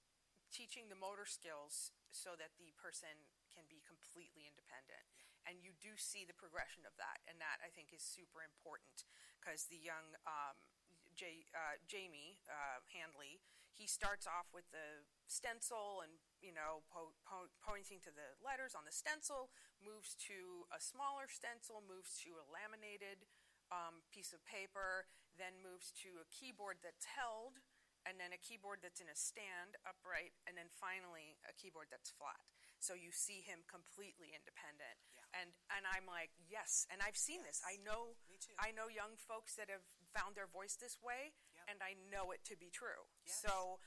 [SPEAKER 3] teaching the motor skills so that the person can be completely independent. And you do see the progression of that, and that I think is super important because the young um, J, uh, Jamie uh, Handley, he starts off with the stencil and you know po- po- pointing to the letters on the stencil, moves to a smaller stencil, moves to a laminated um, piece of paper, then moves to a keyboard that's held, and then a keyboard that's in a stand upright, and then finally a keyboard that's flat. So you see him completely independent.
[SPEAKER 2] Yeah.
[SPEAKER 3] And and I'm like, yes, and I've seen this. I know
[SPEAKER 2] Me too.
[SPEAKER 3] I know young folks that have found their voice this way. And I know it to be true.
[SPEAKER 2] Yes.
[SPEAKER 3] So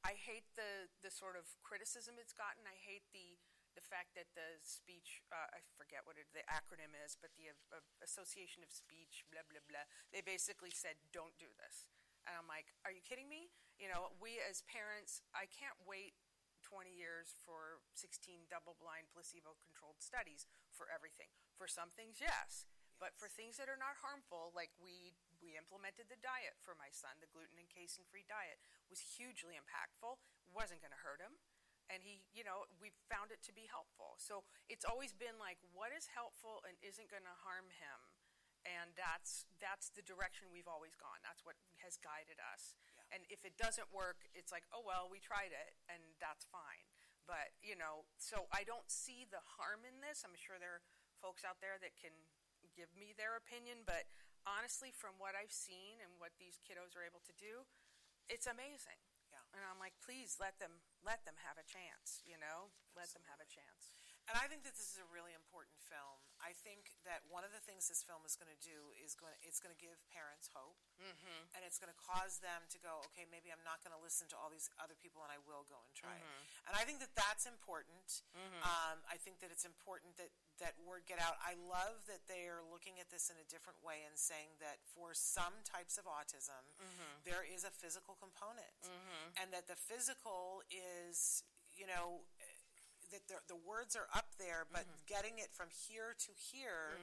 [SPEAKER 3] I hate the the sort of criticism it's gotten. I hate the the fact that the speech uh, I forget what it, the acronym is, but the uh, Association of Speech blah blah blah. They basically said don't do this, and I'm like, are you kidding me? You know, we as parents, I can't wait 20 years for 16 double-blind placebo-controlled studies for everything. For some things, yes. But for things that are not harmful, like we we implemented the diet for my son, the gluten and casein free diet was hugely impactful. wasn't going to hurt him, and he, you know, we found it to be helpful. So it's always been like, what is helpful and isn't going to harm him, and that's that's the direction we've always gone. That's what has guided us.
[SPEAKER 2] Yeah.
[SPEAKER 3] And if it doesn't work, it's like, oh well, we tried it, and that's fine. But you know, so I don't see the harm in this. I'm sure there are folks out there that can give me their opinion, but honestly, from what I've seen and what these kiddos are able to do, it's amazing.
[SPEAKER 2] Yeah.
[SPEAKER 3] And I'm like, please let them let them have a chance. You know, let them have a chance.
[SPEAKER 2] And I think that this is a really important film. I think that one of the things this film is going to do is going to, it's going to give parents hope,
[SPEAKER 3] Mm-hmm.
[SPEAKER 2] and it's going to cause them to go, okay, maybe I'm not going to listen to all these other people, and I will go and try
[SPEAKER 3] Mm-hmm.
[SPEAKER 2] it. And I think that that's important. Um, I think that it's important that that word get out. I love that they are looking at this in a different way and saying that for some types of autism,
[SPEAKER 3] Mm-hmm.
[SPEAKER 2] there is a physical component, and that the physical is, you know, that the, the words are up there, but
[SPEAKER 3] Mm-hmm.
[SPEAKER 2] getting it from here to here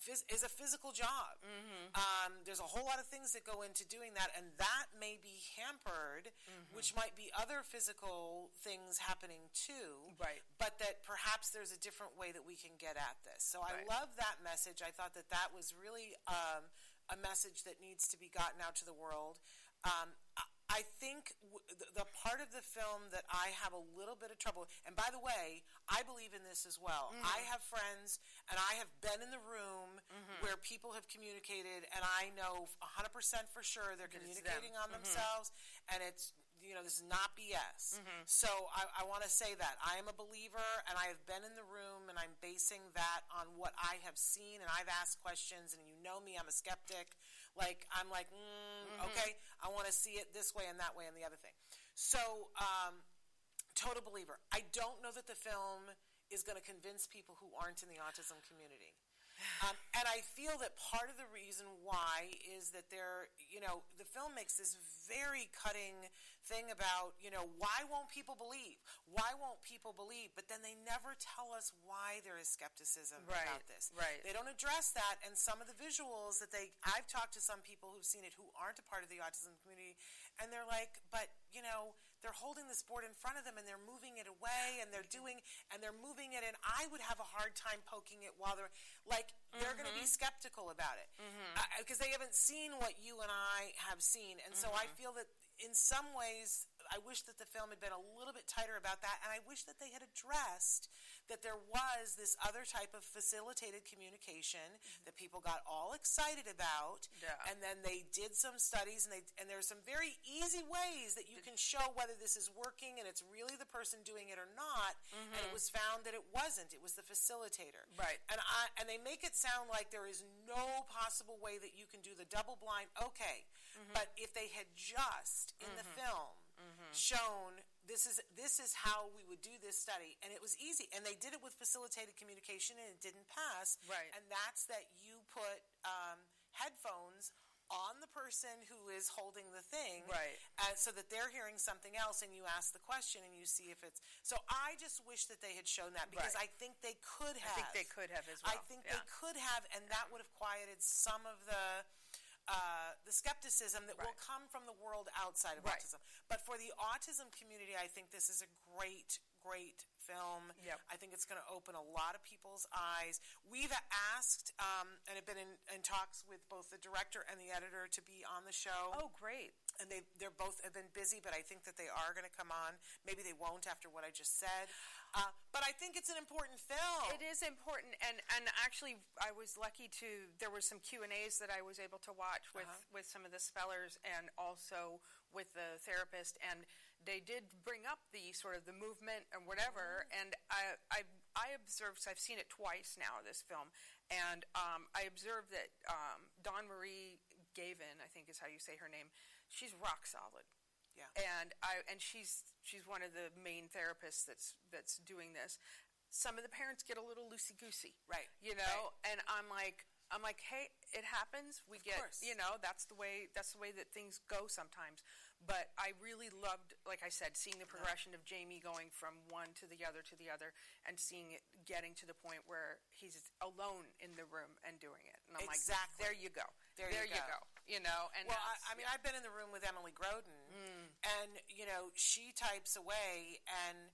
[SPEAKER 2] phys- is a physical job.
[SPEAKER 3] Mm-hmm.
[SPEAKER 2] Um, there's a whole lot of things that go into doing that, and that may be hampered,
[SPEAKER 3] Mm-hmm.
[SPEAKER 2] which might be other physical things happening too.
[SPEAKER 3] Right.
[SPEAKER 2] But that perhaps there's a different way that we can get at this. So I love that message. I thought that that was really um, a message that needs to be gotten out to the world. Um, I- think w- the, the part of the film that I have a little bit of trouble, and by the way, I believe in this as well.
[SPEAKER 3] Mm-hmm.
[SPEAKER 2] I have friends, and I have been in the room
[SPEAKER 3] Mm-hmm.
[SPEAKER 2] where people have communicated, and I know 100% for sure they're communicating
[SPEAKER 3] them.
[SPEAKER 2] on themselves, and it's you know this is not BS.
[SPEAKER 3] Mm-hmm.
[SPEAKER 2] So I, I want to say that I am a believer, and I have been in the room, and I'm basing that on what I have seen, and I've asked questions, and you know me, I'm a skeptic. Like I'm like, mm, okay, I want to see it this way and that way and the other thing. So, um, total believer. I don't know that the film is going to convince people who aren't in the autism community. Um, and I feel that part of the reason why is that they're, you know, the film makes this very cutting thing about, you know, why won't people believe? Why won't people believe? But then they never tell us why there is skepticism
[SPEAKER 3] Right,
[SPEAKER 2] about this.
[SPEAKER 3] right.
[SPEAKER 2] They don't address that, and some of the visuals that they, I've talked to some people who've seen it who aren't a part of the autism community, and they're like, but, you know, they're holding this board in front of them and they're moving it away and they're doing and they're moving it and I would have a hard time poking it while they're like they're going to be mm-hmm. skeptical about it. Mm-hmm. Uh, because they haven't seen what you and I have seen and so I mm-hmm. feel that in some ways I wish that the film had been a little bit tighter about that and I wish that they had addressed that there was this other type of facilitated communication mm-hmm. that people got all excited about
[SPEAKER 3] Yeah.
[SPEAKER 2] and then they did some studies and they and there's some very easy ways that you can show whether this is working and it's really the person doing it or not and it mm-hmm. was found that it wasn't. It was the facilitator.
[SPEAKER 3] Right.
[SPEAKER 2] and I and they make it sound like there is no possible way that you can do the double blind okay. Mm-hmm. But if they had just in the film shown this is this is how we would do this study and it was easy and they did it with facilitated communication and it didn't pass
[SPEAKER 3] Right.
[SPEAKER 2] and that's that you put um, headphones on the person who is holding the thing
[SPEAKER 3] Right.
[SPEAKER 2] uh, so that they're hearing something else and you ask the question and you see if it's so i just wish that they had shown that because
[SPEAKER 3] Right.
[SPEAKER 2] i think they could have I
[SPEAKER 3] think they could have as well.
[SPEAKER 2] I think
[SPEAKER 3] yeah.
[SPEAKER 2] they could have, and that would have quieted some of the uh, the skepticism that will come from the world outside of
[SPEAKER 3] Right.
[SPEAKER 2] autism. But for the autism community, I think this is a great, great film.
[SPEAKER 3] Yep.
[SPEAKER 2] I think it's going to open a lot of people's eyes. We've asked um, and have been in, in talks with both the director and the editor to be on the show
[SPEAKER 3] Oh, great.
[SPEAKER 2] And they they're both have been busy, but I think that they are going to come on. Maybe they won't after what I just said, uh, but I think it's an important film.
[SPEAKER 3] It is important, and and actually, I was lucky to. There were some Q and A's that I was able to watch with
[SPEAKER 2] Uh-huh.
[SPEAKER 3] with some of the spellers, and also with the therapist, and they did bring up the sort of the movement and whatever.
[SPEAKER 2] Mm-hmm.
[SPEAKER 3] And I I I observed. So I've seen it twice now. This film, and um, I observed that um, Dawn Marie Gavin, I think is how you say her name. She's rock solid
[SPEAKER 2] yeah.
[SPEAKER 3] and I and she's she's one of the main therapists that's that's doing this. Some of the parents get a little loosey goosey,
[SPEAKER 2] Right,
[SPEAKER 3] You know, and I'm like, I'm like, hey, it happens. We get,
[SPEAKER 2] course.
[SPEAKER 3] you know, that's the way that's the way that things go sometimes. But I really loved, like I said, seeing the progression of Jamie going from one to the other to the other, and seeing it getting to the point where he's alone in the room and doing it. And I'm
[SPEAKER 2] Exactly.
[SPEAKER 3] like, there you go,
[SPEAKER 2] There you go.
[SPEAKER 3] You know, and
[SPEAKER 2] Well, I, I mean. I've been in the room with Emily Grodin,
[SPEAKER 3] Mm.
[SPEAKER 2] and you know, she types away, and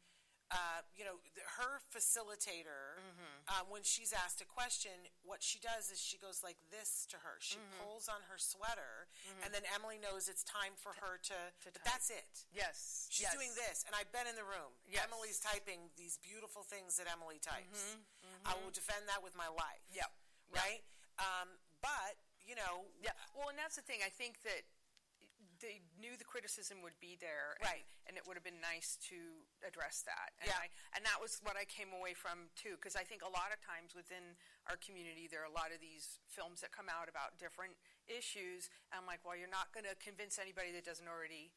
[SPEAKER 2] uh, you know, th- her facilitator,
[SPEAKER 3] Mm-hmm.
[SPEAKER 2] um, when she's asked a question, what she does is she goes like this to her. She
[SPEAKER 3] Mm-hmm.
[SPEAKER 2] pulls on her sweater, and then Emily knows it's time for her to.
[SPEAKER 3] to
[SPEAKER 2] but
[SPEAKER 3] type.
[SPEAKER 2] that's it.
[SPEAKER 3] yes,
[SPEAKER 2] She's
[SPEAKER 3] yes.
[SPEAKER 2] doing this, and I've been in the room.
[SPEAKER 3] Yes.
[SPEAKER 2] Emily's typing these beautiful things that Emily types. I will defend that with my life.
[SPEAKER 3] Mm-hmm. Yep.
[SPEAKER 2] Right. Um, but you know,
[SPEAKER 3] Yeah. Well, and that's the thing. I think that they knew the criticism would be there,
[SPEAKER 2] Right.
[SPEAKER 3] And, and it would have been nice to address that. And
[SPEAKER 2] Yeah.
[SPEAKER 3] I, and that was what I came away from too, because I think a lot of times within our community there are a lot of these films that come out about different issues. And I'm like, well, you're not going to convince anybody that doesn't already.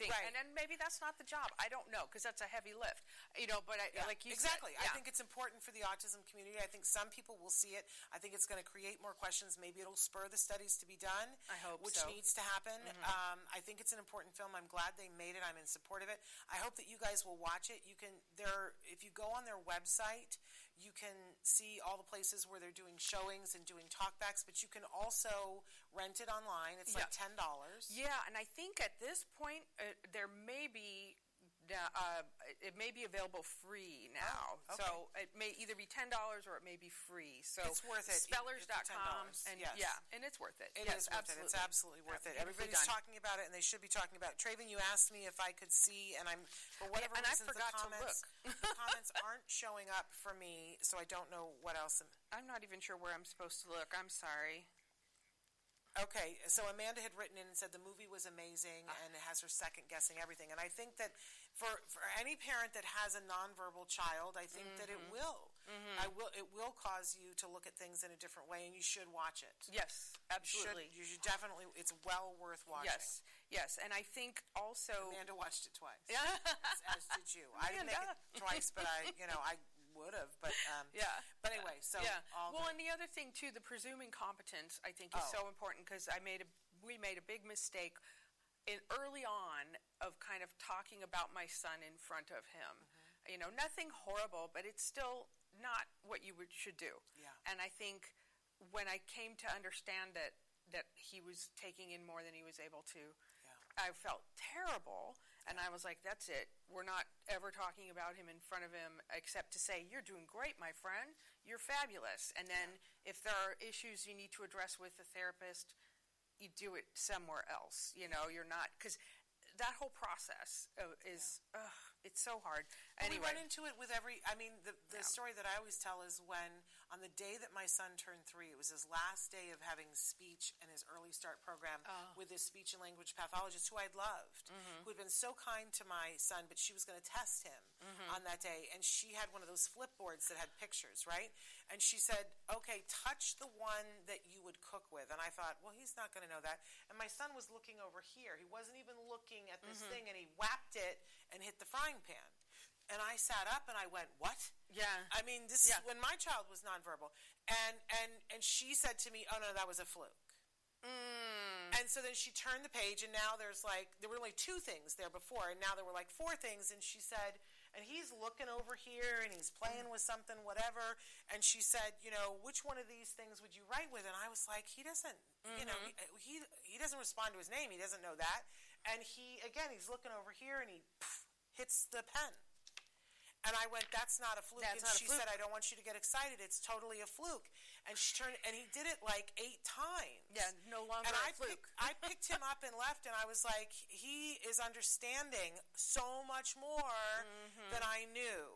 [SPEAKER 3] Think.
[SPEAKER 2] Right.
[SPEAKER 3] And then maybe that's not the job. I don't know because that's a heavy lift, you know. But I,
[SPEAKER 2] Yeah,
[SPEAKER 3] like you
[SPEAKER 2] exactly.
[SPEAKER 3] said,
[SPEAKER 2] I think it's important for the autism community. I think some people will see it. I think it's going to create more questions. Maybe it'll spur the studies to be done.
[SPEAKER 3] I hope
[SPEAKER 2] which
[SPEAKER 3] so. Mm-hmm.
[SPEAKER 2] needs to happen. Um, I think it's an important film. I'm glad they made it. I'm in support of it. I hope that you guys will watch it. You can there if you go on their website, you can see all the places where they're doing showings and doing talkbacks. But you can also rent it online. It's like ten dollars.
[SPEAKER 3] Yeah, and I think at this point uh, there may be. Uh, it may be available free now,
[SPEAKER 2] Oh, okay.
[SPEAKER 3] so it may either be ten dollars or it may be free. So
[SPEAKER 2] It's worth it,
[SPEAKER 3] Spellers.com,
[SPEAKER 2] $10,
[SPEAKER 3] and
[SPEAKER 2] yes.
[SPEAKER 3] yeah, and it's worth it.
[SPEAKER 2] It
[SPEAKER 3] yes,
[SPEAKER 2] is worth
[SPEAKER 3] absolutely.
[SPEAKER 2] it. It's absolutely worth it. Everybody's talking about it, and they should be talking about it. Traven, you asked me if I could see, and I'm for whatever
[SPEAKER 3] and I forgot
[SPEAKER 2] the
[SPEAKER 3] to
[SPEAKER 2] comments
[SPEAKER 3] look.
[SPEAKER 2] the comments aren't showing up for me, so I don't know what else. am-
[SPEAKER 3] I'm not even sure where I'm supposed to look. I'm sorry.
[SPEAKER 2] Okay, so Amanda had written in and said the movie was amazing,
[SPEAKER 3] Ah.
[SPEAKER 2] and it has her second guessing everything. And I think that for for any parent that has a nonverbal child, I think that it
[SPEAKER 3] Mm-hmm.
[SPEAKER 2] will. I will. It will cause you to look at things in a different way, and you should watch it.
[SPEAKER 3] Yes,
[SPEAKER 2] You should-
[SPEAKER 3] absolutely.
[SPEAKER 2] You should definitely. It's well worth watching.
[SPEAKER 3] Yes, yes, and I think also.
[SPEAKER 2] Amanda watched it twice.
[SPEAKER 3] Yeah.
[SPEAKER 2] as, as did you. I didn't make
[SPEAKER 3] Amanda.
[SPEAKER 2] it twice, but I, you know, I would have. But um,
[SPEAKER 3] Yeah.
[SPEAKER 2] But anyway, so
[SPEAKER 3] yeah. well,
[SPEAKER 2] the-
[SPEAKER 3] and the other thing too, the presuming competence, I think, is
[SPEAKER 2] Oh.
[SPEAKER 3] so important because I made a we made a big mistake in early on of kind of talking about my son in front of him.
[SPEAKER 2] Mm-hmm.
[SPEAKER 3] You know, nothing horrible, but it's still not what you would should do.
[SPEAKER 2] Yeah.
[SPEAKER 3] And I think when I came to understand that that he was taking in more than he was able to, I felt terrible. And I was like, that's it. We're not ever talking about him in front of him except to say, you're doing great, my friend. You're fabulous. And then if there are issues you need to address with the therapist, you do it somewhere else. You know, you're not, because that whole process uh, is, ugh, it's so hard. Anyway.
[SPEAKER 2] we run into it with every. I mean, the the
[SPEAKER 3] Yeah.
[SPEAKER 2] story that I always tell is when on the day that my son turned three, it was his last day of having speech and his early start program
[SPEAKER 3] Oh.
[SPEAKER 2] with his speech and language pathologist, who I'd loved,
[SPEAKER 3] Mm-hmm.
[SPEAKER 2] who had been so kind to my son, but she was going to test him
[SPEAKER 3] Mm-hmm.
[SPEAKER 2] on that day, and she had one of those flip boards that had pictures, right? And she said, "Okay, touch the one that you would cook with." And I thought, well, he's not going to know that. And my son was looking over here; he wasn't even looking at this
[SPEAKER 3] Mm-hmm.
[SPEAKER 2] thing, and he whacked it and hit the frying pan. And I sat up and I went, "What?"
[SPEAKER 3] Yeah.
[SPEAKER 2] I mean, this
[SPEAKER 3] Yeah.
[SPEAKER 2] is when my child was nonverbal, and and and she said to me, "Oh no, that was a fluke."
[SPEAKER 3] Mm.
[SPEAKER 2] And so then she turned the page, and now there's like there were only two things there before, and now there were like four things. And she said, and he's looking over here, and he's playing with something, whatever. And she said, you know, which one of these things would you write with? And I was like, he doesn't, you know, he, he he doesn't respond to his name. He doesn't know that. And he again, he's looking over here, and he pff, hits the pen. And I went, "That's not a fluke."
[SPEAKER 3] That's
[SPEAKER 2] and she
[SPEAKER 3] fluke.
[SPEAKER 2] said, "I don't want you to get excited. It's totally a fluke." And she turned, and he did it like eight times.
[SPEAKER 3] Yeah, no longer
[SPEAKER 2] And
[SPEAKER 3] a
[SPEAKER 2] I
[SPEAKER 3] fluke.
[SPEAKER 2] Picked, I picked him up and left, and I was like, he is understanding so much more
[SPEAKER 3] Mm-hmm.
[SPEAKER 2] than I knew.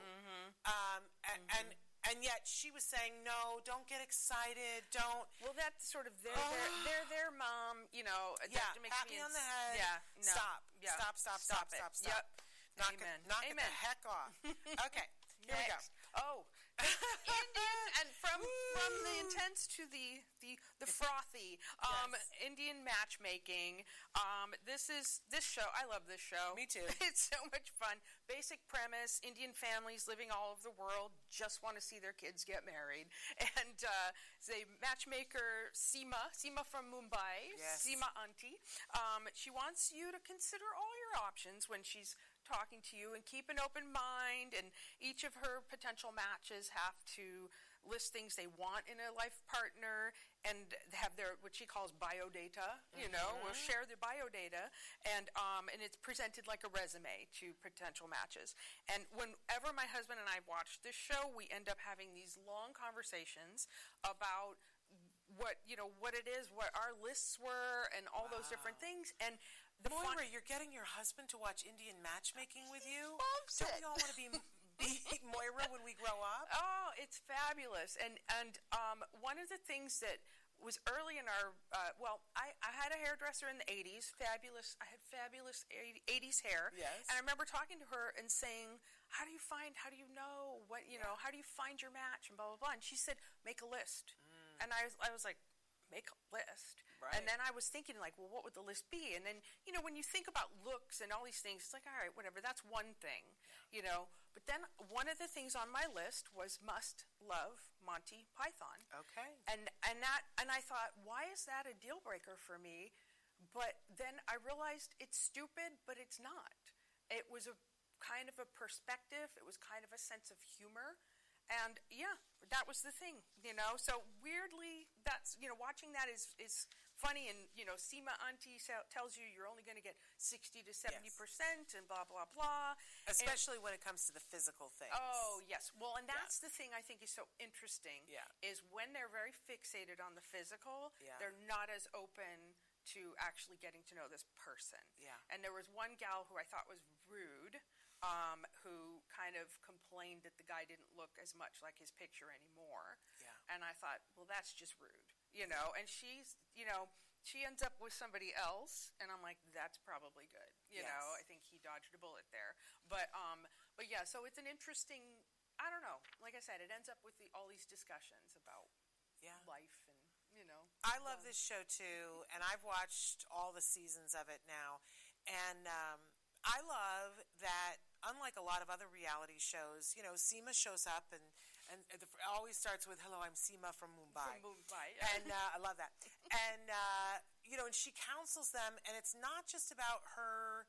[SPEAKER 2] Um, and, and and yet she was saying, "No, don't get excited. Don't."
[SPEAKER 3] Well, that's sort of their, their, their, their mom, you know.
[SPEAKER 2] Yeah, pat me on the head.
[SPEAKER 3] Yeah, no.
[SPEAKER 2] Stop.
[SPEAKER 3] Yeah.
[SPEAKER 2] Stop. Stop. Stop.
[SPEAKER 3] it.
[SPEAKER 2] Stop. Stop.
[SPEAKER 3] Yep.
[SPEAKER 2] Knock
[SPEAKER 3] Amen.
[SPEAKER 2] it. Knock it the heck off. Okay. Here we go.
[SPEAKER 3] Oh, Indian and from from the intense to the the the frothy um,
[SPEAKER 2] Yes.
[SPEAKER 3] Indian matchmaking. Um, this is this show. I love this show.
[SPEAKER 2] Me too.
[SPEAKER 3] It's so much fun. Basic premise: Indian families living all over the world just want to see their kids get married, and uh, the matchmaker Seema, Seema from Mumbai,
[SPEAKER 2] Yes.
[SPEAKER 3] Seema Auntie. Um, she wants you to consider all your options when she's talking to you and keep an open mind and each of her potential matches have to list things they want in a life partner and have their what she calls biodata you know we'll share the biodata and um, and it's presented like a resume to potential matches. And whenever my husband and i watch this show we end up having these long conversations about what you know what it is what our lists were and all those different things. And the fun-
[SPEAKER 2] Moira, you're getting your husband to watch Indian matchmaking with you.
[SPEAKER 3] loves
[SPEAKER 2] Don't
[SPEAKER 3] it.
[SPEAKER 2] we all want to be, be Moira when we grow up?
[SPEAKER 3] Oh, it's fabulous. And and um, one of the things that was early in our. Uh, well, I, I had a hairdresser in the '80s. Fabulous. I had fabulous '80s hair.
[SPEAKER 2] Yes.
[SPEAKER 3] And I remember talking to her and saying, "How do you find? How do you know what? You know, how do you find your match?" And blah blah blah. And she said, "Make a list." And I was, I was like, "Make a list."
[SPEAKER 2] Right.
[SPEAKER 3] And then I was thinking, like, well, what would the list be? And then, you know, when you think about looks and all these things, it's like, all right, whatever, that's one thing, you know. But then one of the things on my list was must love Monty Python.
[SPEAKER 2] Okay.
[SPEAKER 3] And and that and I thought, why is that a deal breaker for me? But then I realized it's stupid, but it's not. It was a kind of a perspective. It was kind of a sense of humor. And yeah, that was the thing, you know. So weirdly, that's you know, watching that is is funny. And you know, Seema Auntie tells you you're only going to get sixty to seventy percent, and blah blah blah.
[SPEAKER 2] Especially and, when it comes to the physical things.
[SPEAKER 3] Oh yes, well, and that's yeah. the thing I think is so interesting.
[SPEAKER 2] Yeah.
[SPEAKER 3] is when they're very fixated on the physical,
[SPEAKER 2] yeah.
[SPEAKER 3] they're not as open to actually getting to know this person.
[SPEAKER 2] Yeah.
[SPEAKER 3] And there was one gal who I thought was rude um, who kind of complained that the guy didn't look as much like his picture anymore.
[SPEAKER 2] Yeah.
[SPEAKER 3] And I thought, well, that's just rude, you know. And she's, you know, she ends up with somebody else, and I'm like, that's probably good, you
[SPEAKER 2] yes.
[SPEAKER 3] know. I think he dodged a bullet there, but um, but yeah. So it's an interesting. I don't know. Like I said, it ends up with the, all these discussions about
[SPEAKER 2] yeah.
[SPEAKER 3] life and you know.
[SPEAKER 2] I love this show too, and I've watched all the seasons of it now, and um, I love that unlike a lot of other reality shows, you know, Seema shows up and and it always starts with "Hello, I'm Seema from Mumbai."
[SPEAKER 3] From Mumbai,
[SPEAKER 2] yeah. and uh, I love that. and uh, you know, and she counsels them, and it's not just about her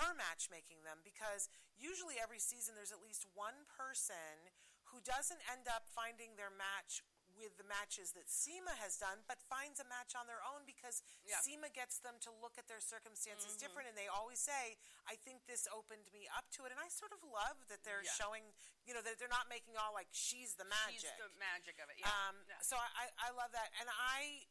[SPEAKER 2] her matchmaking them because usually every season there's at least one person who doesn't end up finding their match with the matches that Seema has done, but finds a match on their own because
[SPEAKER 3] yeah.
[SPEAKER 2] Seema gets them to look at their circumstances
[SPEAKER 3] mm-hmm.
[SPEAKER 2] different. And they always say, I think this opened me up to it. And I sort of love that they're
[SPEAKER 3] yeah.
[SPEAKER 2] showing, you know, that they're not making all like she's the magic.
[SPEAKER 3] She's the magic of it, yeah.
[SPEAKER 2] Um,
[SPEAKER 3] yeah.
[SPEAKER 2] So I, I love that. And I,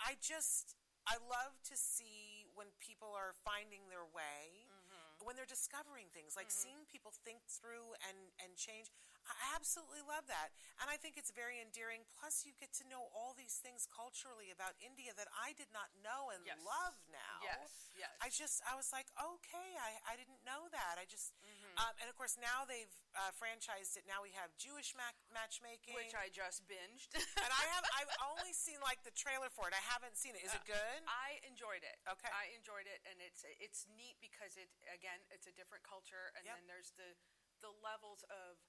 [SPEAKER 2] I just, I love to see when people are finding their way.
[SPEAKER 3] Mm-hmm.
[SPEAKER 2] When they're discovering things, like
[SPEAKER 3] mm-hmm.
[SPEAKER 2] seeing people think through and, and change, I absolutely love that. And I think it's very endearing. Plus, you get to know all these things culturally about India that I did not know and
[SPEAKER 3] yes.
[SPEAKER 2] love now.
[SPEAKER 3] Yes, yes.
[SPEAKER 2] I just, I was like, okay, I, I didn't know that. I just,
[SPEAKER 3] mm-hmm.
[SPEAKER 2] um, and of course, now they've uh, franchised it. Now we have Jewish ma- matchmaking.
[SPEAKER 3] Which I just binged.
[SPEAKER 2] and I have, I've only seen like the trailer for it. I haven't seen it. Is
[SPEAKER 3] uh,
[SPEAKER 2] it good?
[SPEAKER 3] I enjoyed it.
[SPEAKER 2] Okay.
[SPEAKER 3] I enjoyed it. And it's, it's neat because it, again, it's a different culture. And
[SPEAKER 2] yep.
[SPEAKER 3] then there's the, the levels of,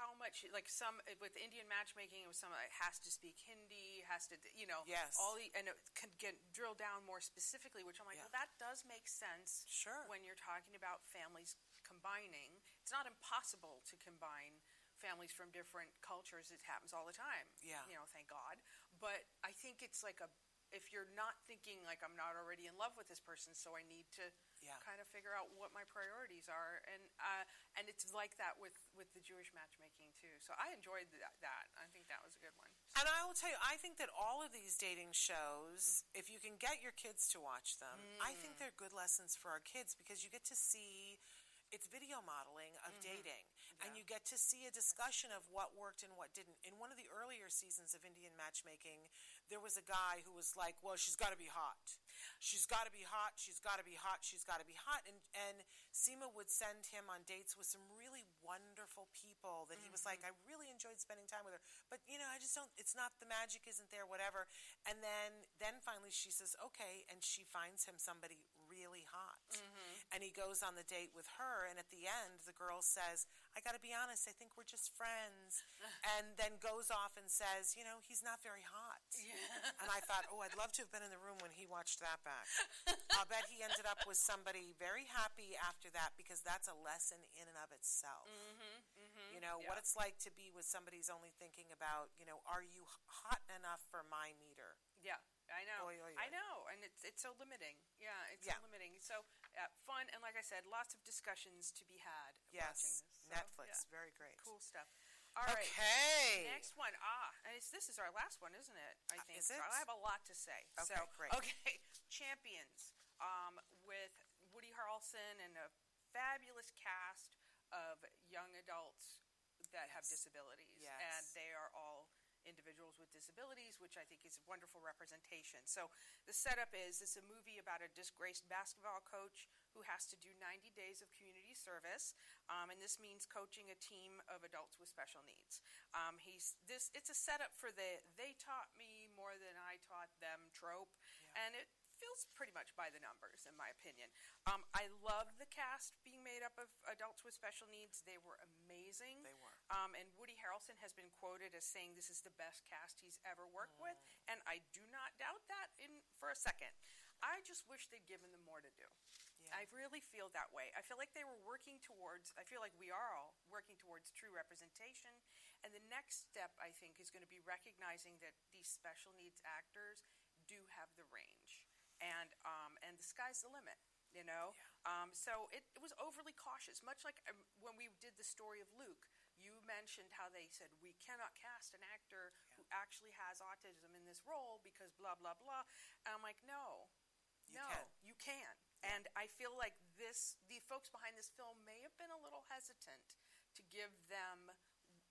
[SPEAKER 3] how much like some with Indian matchmaking it was some it has to speak Hindi has to you know
[SPEAKER 2] yes.
[SPEAKER 3] all the and it can get drill down more specifically which I'm like
[SPEAKER 2] yeah.
[SPEAKER 3] well that does make sense
[SPEAKER 2] sure.
[SPEAKER 3] when you're talking about families combining. It's not impossible to combine families from different cultures. It happens all the time.
[SPEAKER 2] Yeah.
[SPEAKER 3] You know thank God. But I think it's like a if you're not thinking like I'm not already in love with this person, so I need to
[SPEAKER 2] yeah.
[SPEAKER 3] kind of figure out what my priorities are, and uh, and it's like that with with the Jewish matchmaking too. So I enjoyed that. that. I think that was a good one.
[SPEAKER 2] And I will tell you, I think that all of these dating shows, if you can get your kids to watch them,
[SPEAKER 3] mm.
[SPEAKER 2] I think they're good lessons for our kids because you get to see it's video modeling of
[SPEAKER 3] mm-hmm.
[SPEAKER 2] dating
[SPEAKER 3] yeah.
[SPEAKER 2] and you get to see a discussion of what worked and what didn't in one of the earlier seasons of indian matchmaking there was a guy who was like well she's got to be hot she's got to be hot she's got to be hot she's got to be hot and and Seema would send him on dates with some really wonderful people that he was like
[SPEAKER 3] Mm-hmm.
[SPEAKER 2] I really enjoyed spending time with her but you know I just don't it's not the magic isn't there whatever and then then finally she says okay and she finds him somebody really hot
[SPEAKER 3] Mm-hmm.
[SPEAKER 2] And he goes on the date with her and at the end the girl says I got to be honest I think we're just friends and then goes off and says you know he's not very hot
[SPEAKER 3] Yeah.
[SPEAKER 2] and I thought oh I'd love to have been in the room when he watched that back I'll bet he ended up with somebody very happy after that because that's a lesson in and of itself
[SPEAKER 3] Mm-hmm, mm-hmm.
[SPEAKER 2] you know
[SPEAKER 3] yeah.
[SPEAKER 2] what it's like to be with somebody who's only thinking about you know are you hot enough for my meter
[SPEAKER 3] Yeah, I know.
[SPEAKER 2] Oy, oy,
[SPEAKER 3] I know, and it's it's so limiting. Yeah, it's
[SPEAKER 2] Yeah.
[SPEAKER 3] so limiting. So uh, fun, and like I said, lots of discussions to be had watching
[SPEAKER 2] yes
[SPEAKER 3] this. So,
[SPEAKER 2] Netflix
[SPEAKER 3] yeah,
[SPEAKER 2] very great
[SPEAKER 3] cool stuff. All right.
[SPEAKER 2] okay
[SPEAKER 3] Next one, ah, and it's, this is our last one, isn't it? I
[SPEAKER 2] Uh,
[SPEAKER 3] think
[SPEAKER 2] is it?
[SPEAKER 3] I have a lot to say.
[SPEAKER 2] Okay,
[SPEAKER 3] so,
[SPEAKER 2] great.
[SPEAKER 3] Okay, champions um, with Woody Harrelson and a fabulous cast of young adults that have disabilities,
[SPEAKER 2] Yes.
[SPEAKER 3] and they are all individuals with disabilities, which I think is a wonderful representation. So the setup is it's a movie about a disgraced basketball coach who has to do 90 days of community service, um, and this means coaching a team of adults with special needs. Um, he's this it's a setup for the they taught me more than I taught them trope, yeah. and it feels pretty much by the numbers, in my opinion. Um, I love the cast being made up of adults with special needs. They were amazing.
[SPEAKER 2] They were.
[SPEAKER 3] Um, and Woody Harrelson has been quoted as saying this is the best cast he's ever worked mm. with, and I do not doubt that in for a second. I just wish they'd given them more to do. Yeah. I really feel that way. I feel like they were working towards, I feel like we are all working towards true representation. And the next step, I think, is going to be recognizing that these special needs actors do have the range and um, and the sky's the limit. You know, yeah. um, so it, it, was overly cautious. Much like um, when we did the story of Luke, you mentioned how they said we cannot cast an actor yeah. who actually has autism in this role because blah blah blah. And I'm like, no,
[SPEAKER 2] you
[SPEAKER 3] no,
[SPEAKER 2] can.
[SPEAKER 3] you can. Yeah. And I feel like this, the folks behind this film may have been a little hesitant to give them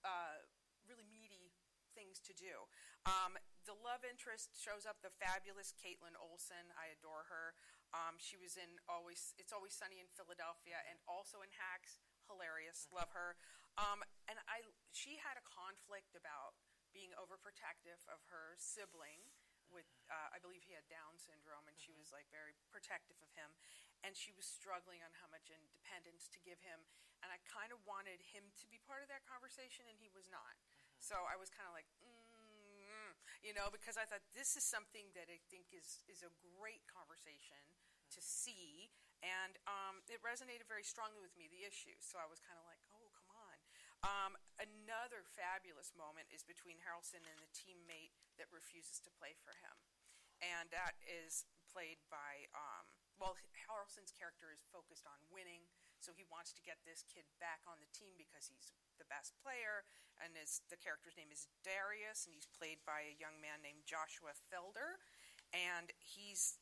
[SPEAKER 3] uh, really meaty things to do. Um, the love interest shows up the fabulous Kaitlin Olson. I adore her. Um, she was in always It's Always Sunny in Philadelphia and also in Hacks. Hilarious, mm-hmm. love her. Um, and I she had a conflict about being overprotective of her sibling with uh, I believe he had Down syndrome, and she mm-hmm. was like very protective of him, and she was struggling on how much independence to give him, and I kind of wanted him to be part of that conversation, and he was not. Mm-hmm. So I was kind of like. Mm, you know, because I thought this is something that I think is is a great conversation mm-hmm. to see, and um, it resonated very strongly with me the issue. So I was kind of like, oh, come on. Um, another fabulous moment is between Harrelson and the teammate that refuses to play for him, and that is played by. Um, well, Harrelson's character is focused on winning, so he wants to get this kid back on the team because he's the best player, and his, the character's name is Darius, and he's played by a young man named Joshua Felder, and he's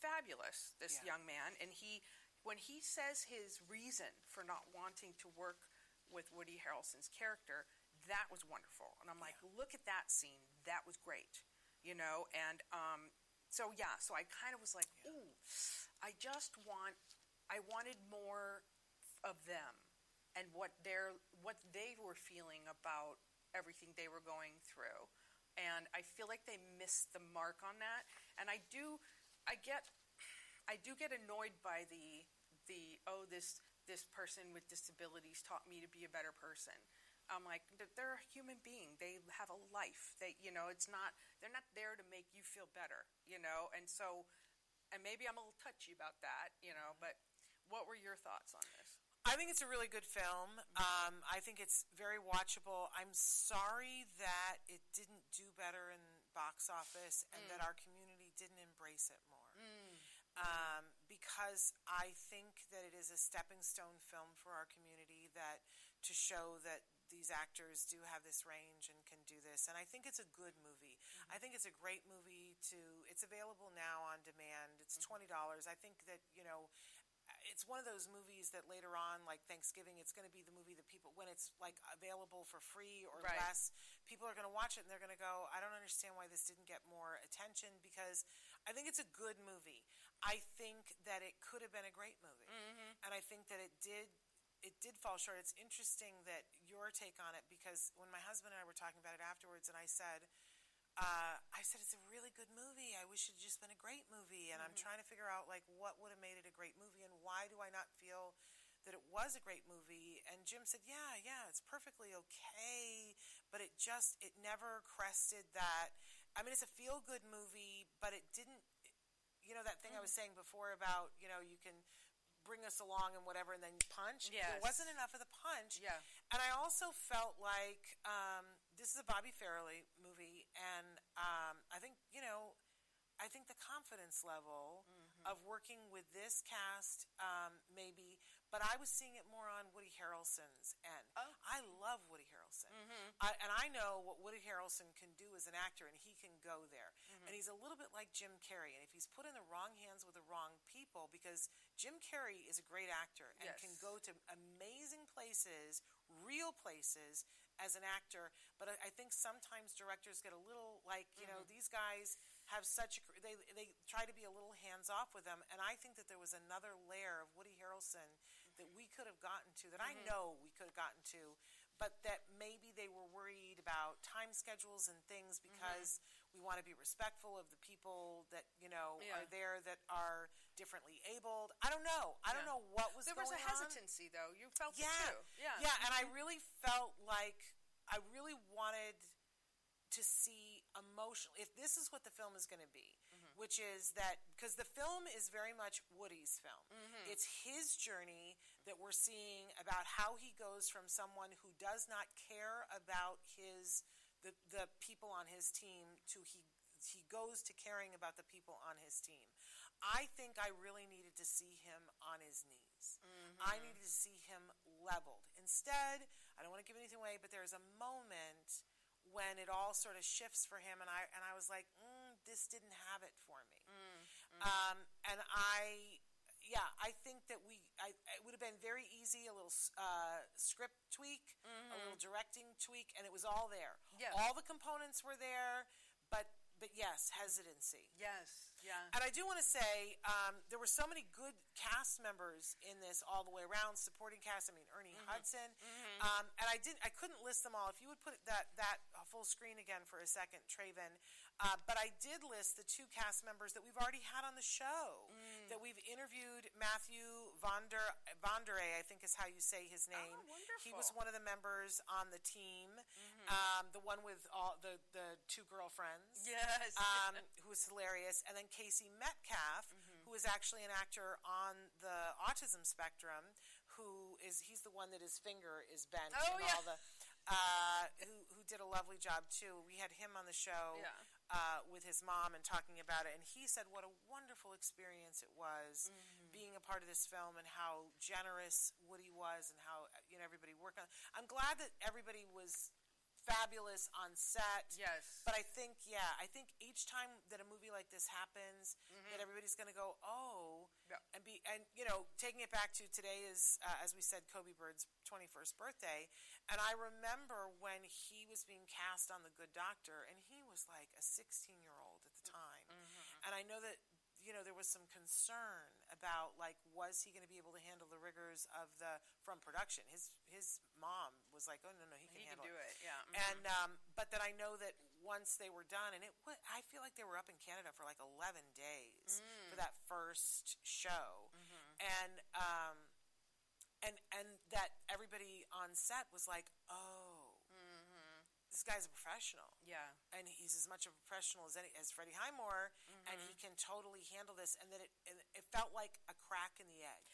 [SPEAKER 3] fabulous. This yeah. young man, and he, when he says his reason for not wanting to work with Woody Harrelson's character, that was wonderful, and I'm like, yeah. look at that scene, that was great, you know, and um, so yeah, so I kind of was like, yeah. ooh, I just want, I wanted more of them and what their what they were feeling about everything they were going through. And I feel like they missed the mark on that. And I do I get I do get annoyed by the the oh this this person with disabilities taught me to be a better person. I'm like they're a human being. They have a life. They you know it's not they're not there to make you feel better. You know and so and maybe I'm a little touchy about that. You know but what were your thoughts on this?
[SPEAKER 2] I think it's a really good film. Um, I think it's very watchable. I'm sorry that it didn't do better in box office and mm. that our community didn't embrace it more. Mm. Um, because I think that it is a stepping stone film for our community that to show that these actors do have this range and can do this. And I think it's a good movie. Mm-hmm. I think it's a great movie to it's available now on demand. It's mm-hmm. $20. I think that, you know, it's one of those movies that later on, like Thanksgiving, it's going to be the movie that people, when it's like available for free or right. less, people are going to watch it and they're going to go, I don't understand why this didn't get more attention because I think it's a good movie. I think that it could have been a great movie. Mm-hmm. And I think that it did it did fall short. It's interesting that your take on it because when my husband and I were talking about it afterwards, and I said, uh, I said it's a really good movie. I wish it had just been a great movie, and mm-hmm. I'm trying to figure out like what would have made it a great movie, and why do I not feel that it was a great movie? And Jim said, Yeah, yeah, it's perfectly okay, but it just it never crested that. I mean, it's a feel good movie, but it didn't. You know that thing mm-hmm. I was mm-hmm. saying before about you know you can bring us along and whatever, and then punch.
[SPEAKER 3] Yes.
[SPEAKER 2] There wasn't enough of the punch.
[SPEAKER 3] Yeah.
[SPEAKER 2] And I also felt like um, this is a Bobby Farrelly movie, and um, I think you know, I think the confidence level mm-hmm. of working with this cast, um, maybe, but I was seeing it more on Woody Harrelson's end. Oh. I love Woody Harrelson, mm-hmm. I, and I know what Woody Harrelson can do as an actor, and he can go there. Mm-hmm. And he's a little bit like Jim Carrey, and if he's put in the wrong hands with the wrong people, because Jim Carrey is a great actor and yes. can go to amazing places, real places as an actor, but I, I think sometimes directors get a little like you know mm-hmm. these guys have such a, they they try to be a little hands off with them, and I think that there was another layer of Woody Harrelson that we could have gotten to that I mm-hmm. know we could have gotten to, but that maybe they were worried about time schedules and things mm-hmm. because we want to be respectful of the people that you know
[SPEAKER 3] Yeah.
[SPEAKER 2] are there that are differently abled. I don't know. I don't know what was
[SPEAKER 3] There was a
[SPEAKER 2] on.
[SPEAKER 3] hesitancy, though. You felt
[SPEAKER 2] Yeah,
[SPEAKER 3] it too. Yeah.
[SPEAKER 2] yeah, and I really felt like I really wanted to see emotional. If this is what the film is going to be,
[SPEAKER 3] Mm-hmm.
[SPEAKER 2] which is that because the film is very much Woody's film.
[SPEAKER 3] Mm-hmm.
[SPEAKER 2] It's his journey that we're seeing about how he goes from someone who does not care about his the the people on his team to he he goes to caring about the people on his team. I think I really needed to see him on his knees. I needed to see him leveled. Instead, I don't want to give anything away, but there's a moment when it all sort of shifts for him, and I and I was like, mm, this didn't have it for me. Um, and I, yeah, I think that we, I, it would have been very easy, a little uh, script tweak, a little directing tweak, and it was all there.
[SPEAKER 3] Yeah.
[SPEAKER 2] All the components were there, but but yes, hesitancy.
[SPEAKER 3] Yes. Yeah.
[SPEAKER 2] And I do want to say um, there were so many good cast members in this all the way around, supporting cast. I mean, Ernie Hudson, um, and I didn't, I couldn't list them all. If you would put that that uh, full screen again for a second, Traven. Uh, but I did list the two cast members that we've already had on the show. That we've interviewed Matthew Vonder Vondere, I think is how you say his name. He was one of the members on the team, um, the one with all the the two girlfriends
[SPEAKER 3] Yes.
[SPEAKER 2] um, who was hilarious, and then Casey Metcalfe,
[SPEAKER 3] Mm-hmm.
[SPEAKER 2] who is actually an actor on the autism spectrum, who is he's the one that his finger is bent
[SPEAKER 3] Oh,
[SPEAKER 2] and
[SPEAKER 3] yeah.
[SPEAKER 2] all the uh, who who did a lovely job too. We had him on the show
[SPEAKER 3] Yeah.
[SPEAKER 2] Uh, with his mom and talking about it, and he said what a wonderful experience it was
[SPEAKER 3] Mm-hmm.
[SPEAKER 2] being a part of this film and how generous Woody was and how you know everybody worked on. I'm glad that everybody was fabulous on set.
[SPEAKER 3] Yes.
[SPEAKER 2] But I think, yeah, I think each time that a movie like this happens, that everybody's going to go, oh,
[SPEAKER 3] Mm-hmm. Yeah.
[SPEAKER 2] and be, and you know, taking it back to today is, uh, as we said, Coby Bird's 21st birthday, and I remember when he was being cast on The Good Doctor, and he was like a 16 year old at the time, and I know that. You know, there was some concern about like, was he going to be able to handle the rigors of the from production? His his mom was like, oh no no, he can
[SPEAKER 3] he can
[SPEAKER 2] handle
[SPEAKER 3] do it. Yeah. mhm.
[SPEAKER 2] and um, but that I know that once they were done, and it wa I feel like they were up in Canada for like eleven days for that first show, and um, and and that everybody on set was like, oh, this guy's a professional.
[SPEAKER 3] yeah.
[SPEAKER 2] And he's as much of a professional as any as Freddie Highmore, and mm-hmm. he can totally handle this. And then it, it felt like a crack in the egg.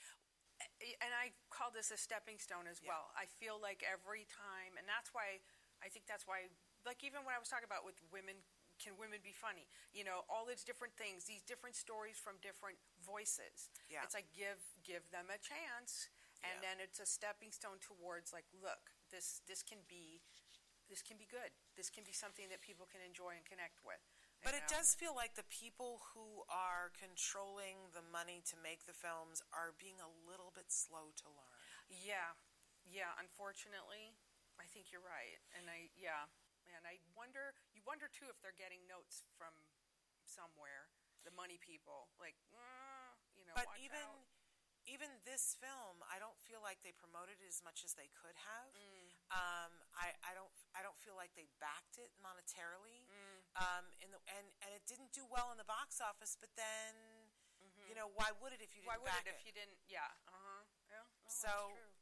[SPEAKER 3] and I call this a stepping stone as
[SPEAKER 2] Yeah.
[SPEAKER 3] well. I feel like every time, and that's why I think that's why, like even when I was talking about with women, can women be funny? You know, all these different things, these different stories from different voices.
[SPEAKER 2] Yeah.
[SPEAKER 3] It's like give give them a chance, and
[SPEAKER 2] Yeah.
[SPEAKER 3] then it's a stepping stone towards like, look, this this can be. This can be good. This can be something that people can enjoy and connect with.
[SPEAKER 2] But it
[SPEAKER 3] know?
[SPEAKER 2] does feel like the people who are controlling the money to make the films are being a little bit slow to learn.
[SPEAKER 3] Yeah, yeah. Unfortunately, I think you're right, and I yeah, and I wonder. You wonder too if they're getting notes from somewhere, the money people, like, uh, you know.
[SPEAKER 2] But even
[SPEAKER 3] out.
[SPEAKER 2] even this film, I don't feel like they promoted it as much as they could have.
[SPEAKER 3] Mm.
[SPEAKER 2] Um, I, I don't I don't feel like they backed it monetarily.
[SPEAKER 3] Mm.
[SPEAKER 2] Um, in the, and and it didn't do well in the box office. But then, you know, why would it if you
[SPEAKER 3] Mm-hmm. why
[SPEAKER 2] didn't
[SPEAKER 3] would
[SPEAKER 2] back
[SPEAKER 3] it if you didn't? Yeah. Uh huh. Yeah. no,
[SPEAKER 2] So.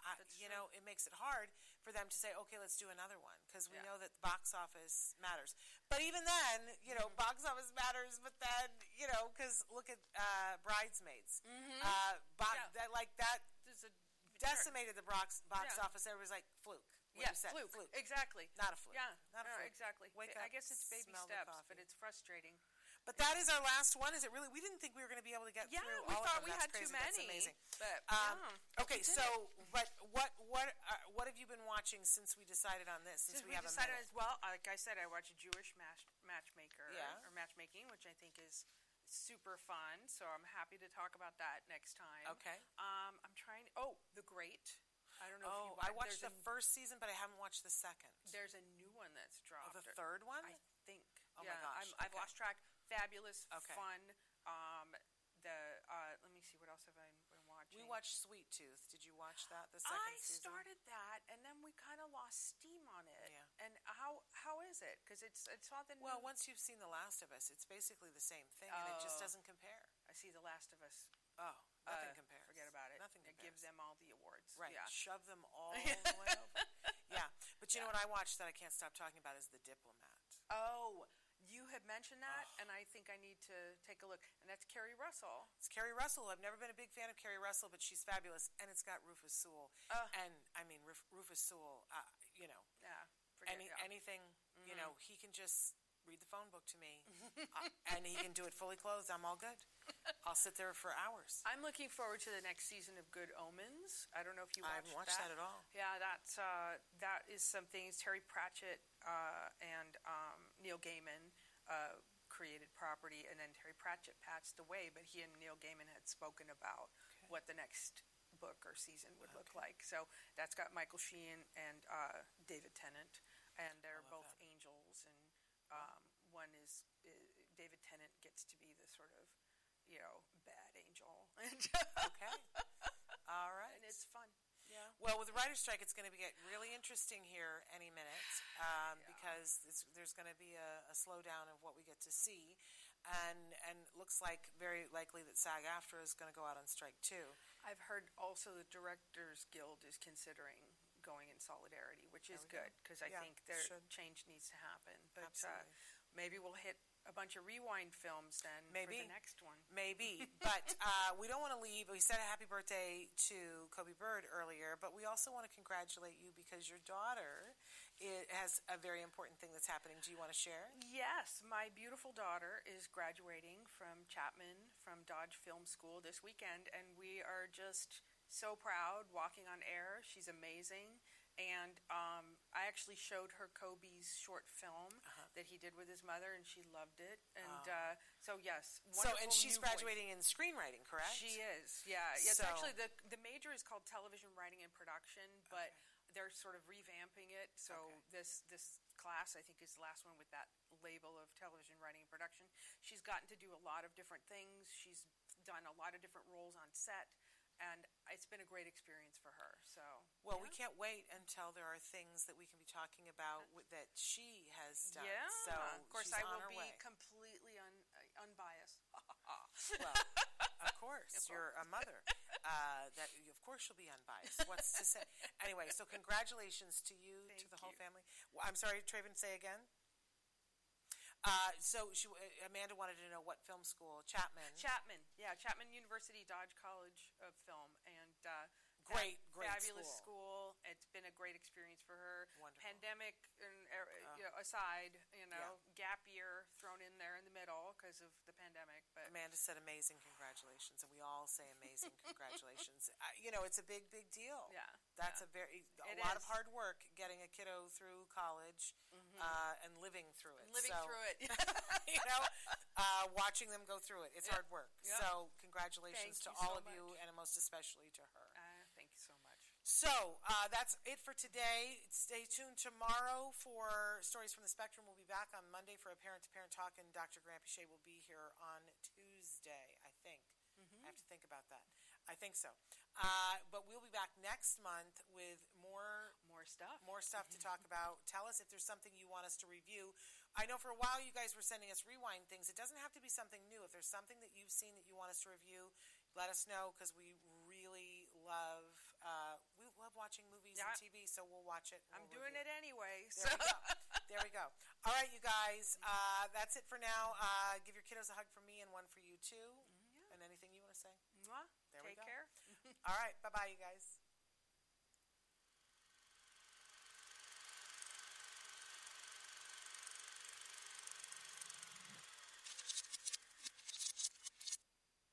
[SPEAKER 2] I, you
[SPEAKER 3] true.
[SPEAKER 2] know, it makes it hard for them to say, okay, let's do another one because we
[SPEAKER 3] Yeah.
[SPEAKER 2] know that the box office matters. But even then, you know,
[SPEAKER 3] Mm-hmm.
[SPEAKER 2] box office matters. But then, you know, because look at uh, Bridesmaids,
[SPEAKER 3] Mhm.
[SPEAKER 2] uh, bo-
[SPEAKER 3] Yeah.
[SPEAKER 2] that like that
[SPEAKER 3] a
[SPEAKER 2] decimated the box box
[SPEAKER 3] Yeah.
[SPEAKER 2] office. Everybody's like fluke. What you said,
[SPEAKER 3] fluke. Exactly.
[SPEAKER 2] Not a fluke.
[SPEAKER 3] Yeah.
[SPEAKER 2] Not a
[SPEAKER 3] no,
[SPEAKER 2] fluke.
[SPEAKER 3] exactly.
[SPEAKER 2] Wake
[SPEAKER 3] I
[SPEAKER 2] up,
[SPEAKER 3] guess it's baby
[SPEAKER 2] smell the
[SPEAKER 3] steps,
[SPEAKER 2] coffee.
[SPEAKER 3] but it's frustrating.
[SPEAKER 2] But that is our last one. Is it really? We didn't think we were going to be able to get
[SPEAKER 3] Yeah,
[SPEAKER 2] through
[SPEAKER 3] we
[SPEAKER 2] all
[SPEAKER 3] thought
[SPEAKER 2] of
[SPEAKER 3] we had
[SPEAKER 2] That's
[SPEAKER 3] too
[SPEAKER 2] crazy. That's
[SPEAKER 3] many.
[SPEAKER 2] amazing.
[SPEAKER 3] But
[SPEAKER 2] Um,
[SPEAKER 3] yeah,
[SPEAKER 2] okay,
[SPEAKER 3] we did
[SPEAKER 2] so
[SPEAKER 3] it.
[SPEAKER 2] but what what uh, what have you been watching since we decided on this? Since,
[SPEAKER 3] Since
[SPEAKER 2] we, have
[SPEAKER 3] decided
[SPEAKER 2] a minute?
[SPEAKER 3] as well, like I said, I watch a Jewish match, matchmaker
[SPEAKER 2] Yeah.
[SPEAKER 3] or matchmaking, which I think is super fun. So I'm happy to talk about that next time.
[SPEAKER 2] Okay.
[SPEAKER 3] Um, I'm trying. Oh, The Great. I don't know if
[SPEAKER 2] Oh,
[SPEAKER 3] you
[SPEAKER 2] I
[SPEAKER 3] wa-
[SPEAKER 2] watched
[SPEAKER 3] there's
[SPEAKER 2] the
[SPEAKER 3] a-
[SPEAKER 2] first season, but I haven't watched the second.
[SPEAKER 3] There's a new one that's
[SPEAKER 2] Oh,
[SPEAKER 3] dropped.
[SPEAKER 2] the
[SPEAKER 3] or-
[SPEAKER 2] third one?
[SPEAKER 3] I think.
[SPEAKER 2] Oh my
[SPEAKER 3] yeah,
[SPEAKER 2] gosh,
[SPEAKER 3] I'm, I've
[SPEAKER 2] okay.
[SPEAKER 3] lost track. Fabulous,
[SPEAKER 2] Okay.
[SPEAKER 3] fun. Um, the uh, let me see what else have I been watching.
[SPEAKER 2] We watched Sweet Tooth. Did you watch that? The second
[SPEAKER 3] I
[SPEAKER 2] season.
[SPEAKER 3] started that, and then we kind of lost steam on it.
[SPEAKER 2] Yeah.
[SPEAKER 3] And how how is it? Because it's it's not the
[SPEAKER 2] Well,
[SPEAKER 3] new-
[SPEAKER 2] once you've seen The Last of Us, it's basically the same thing, and it just
[SPEAKER 3] Oh.
[SPEAKER 2] doesn't compare.
[SPEAKER 3] I see The Last of Us.
[SPEAKER 2] Oh, nothing
[SPEAKER 3] uh,
[SPEAKER 2] compares.
[SPEAKER 3] Forget about it.
[SPEAKER 2] Nothing
[SPEAKER 3] It
[SPEAKER 2] compares.
[SPEAKER 3] gives them all the awards.
[SPEAKER 2] Right.
[SPEAKER 3] Yeah.
[SPEAKER 2] Shove them all the way over. Yeah. But you know what I watched that I can't stop talking about is The Diplomat.
[SPEAKER 3] Oh, you had mentioned that, and I think I need to take a look. And that's Keri Russell.
[SPEAKER 2] It's Keri Russell. I've never been a big fan of Keri Russell, but she's fabulous, and it's got Rufus Sewell.
[SPEAKER 3] Uh.
[SPEAKER 2] and I mean, Ruf- Rufus Sewell. Uh, you know,
[SPEAKER 3] Yeah. Forget,
[SPEAKER 2] any
[SPEAKER 3] yeah. Mm-hmm.
[SPEAKER 2] anything. You know, he can just read the phone book to me, uh, and he can do it fully clothed. I'm all good. I'll sit there for hours.
[SPEAKER 3] I'm looking forward to the next season of Good Omens. I don't know if you
[SPEAKER 2] I
[SPEAKER 3] watched
[SPEAKER 2] haven't watched that at all.
[SPEAKER 3] Yeah, that's uh, that is something. Terry Pratchett uh, and um, Neil Gaiman uh, created property, and then Terry Pratchett passed away, but he and Neil Gaiman had spoken about
[SPEAKER 2] Okay.
[SPEAKER 3] what the next book or season would look like. So that's got Michael Sheen and uh, David Tennant, and they're both
[SPEAKER 2] that.
[SPEAKER 3] angels, and um, one is uh, David Tennant gets to be the sort of you know bad angel,
[SPEAKER 2] Okay. All right.
[SPEAKER 3] and it's fun. Yeah.
[SPEAKER 2] Well, with the writer's strike, it's going to get really interesting here any minute um,
[SPEAKER 3] Yeah.
[SPEAKER 2] because it's, there's going to be a, a slowdown of what we get to see, and and it looks like very likely that SAG-AFTRA is going to go out on strike too.
[SPEAKER 3] I've heard also the Directors Guild is considering going in solidarity, which is
[SPEAKER 2] There we go.
[SPEAKER 3] good because I
[SPEAKER 2] Yeah,
[SPEAKER 3] think their
[SPEAKER 2] should.
[SPEAKER 3] change needs to happen. But uh, maybe we'll hit a bunch of rewind films then for
[SPEAKER 2] Maybe.
[SPEAKER 3] the next one.
[SPEAKER 2] Maybe, but uh, we don't want to leave. We said a happy birthday to Coby Bird earlier, but we also want to congratulate you because your daughter has a very important thing that's happening. Do you want to share?
[SPEAKER 3] Yes, my beautiful daughter is graduating from Chapman from Dodge Film School this weekend, and we are just so proud walking on air. She's amazing. And um, I actually showed her Coby's short film
[SPEAKER 2] Uh-huh.
[SPEAKER 3] that he did with his mother, and she loved it. And
[SPEAKER 2] Oh.
[SPEAKER 3] uh, so, yes,
[SPEAKER 2] So, and she's
[SPEAKER 3] new voice.
[SPEAKER 2] graduating in screenwriting, correct?
[SPEAKER 3] She is, yeah. yeah it's
[SPEAKER 2] So-
[SPEAKER 3] actually the the major is called television writing and production, but they're sort of revamping it. So
[SPEAKER 2] Okay.
[SPEAKER 3] this this class, I think, is the last one with that label of television writing and production. She's gotten to do a lot of different things. She's done a lot of different roles on set, and it's been a great experience for her. So
[SPEAKER 2] Well, we can't wait until there are things that we can be talking about with, that she has done.
[SPEAKER 3] Yeah,
[SPEAKER 2] So
[SPEAKER 3] of course I will be
[SPEAKER 2] way.
[SPEAKER 3] completely un, uh, unbiased.
[SPEAKER 2] well, of course, you're a mother. Uh, that of course she'll be unbiased. What's to say? Anyway, so congratulations to you, to
[SPEAKER 3] Thank
[SPEAKER 2] the whole
[SPEAKER 3] you.
[SPEAKER 2] family. Well, I'm sorry, Traven. Say again. Uh, so she, uh, Amanda wanted to know what film school? Chapman.
[SPEAKER 3] Chapman, yeah, Chapman University Dodge College of Film, and uh,
[SPEAKER 2] Great, great
[SPEAKER 3] fabulous
[SPEAKER 2] school.
[SPEAKER 3] school. It's been a great experience for her.
[SPEAKER 2] Wonderful.
[SPEAKER 3] Pandemic and, uh,
[SPEAKER 2] Oh.
[SPEAKER 3] you know, aside, you know, gap year thrown in there in the middle because of the pandemic, but
[SPEAKER 2] Amanda said amazing congratulations, and we all say amazing congratulations. Uh, you know, it's a big, big deal.
[SPEAKER 3] yeah,
[SPEAKER 2] That's
[SPEAKER 3] yeah.
[SPEAKER 2] a very a
[SPEAKER 3] It
[SPEAKER 2] lot
[SPEAKER 3] is.
[SPEAKER 2] of hard work getting a kiddo through college uh, and living through it.
[SPEAKER 3] Living
[SPEAKER 2] So,
[SPEAKER 3] through it.
[SPEAKER 2] you know, uh, watching them go through it. It's
[SPEAKER 3] Yeah.
[SPEAKER 2] hard work.
[SPEAKER 3] Yeah.
[SPEAKER 2] So congratulations
[SPEAKER 3] Thank
[SPEAKER 2] to all
[SPEAKER 3] so
[SPEAKER 2] of you, and most especially to her.
[SPEAKER 3] So
[SPEAKER 2] uh, that's it for today. Stay tuned tomorrow for Stories from the Spectrum. We'll be back on Monday for a parent to parent talk, and Dr. Grant Pichet will be here on Tuesday, I think. I have to think about that. I think so. Uh, but we'll be back next month with more
[SPEAKER 3] More stuff.
[SPEAKER 2] more stuff to talk about. Tell us if there's something you want us to review. I know for a while you guys were sending us rewind things. It doesn't have to be something new. If there's something that you've seen that you want us to review, let us know because we really love uh, love watching movies
[SPEAKER 3] Yeah.
[SPEAKER 2] and TV. So we'll watch it.
[SPEAKER 3] I'm doing it anyway.
[SPEAKER 2] There
[SPEAKER 3] So.
[SPEAKER 2] we go. There we go. All right, you guys. Uh, that's it for now. Uh, give your kiddos a hug from me and one for you too. And anything you want to say?
[SPEAKER 3] Mwah.
[SPEAKER 2] There we
[SPEAKER 3] Take
[SPEAKER 2] go.
[SPEAKER 3] care.
[SPEAKER 2] All right. Bye bye, you guys.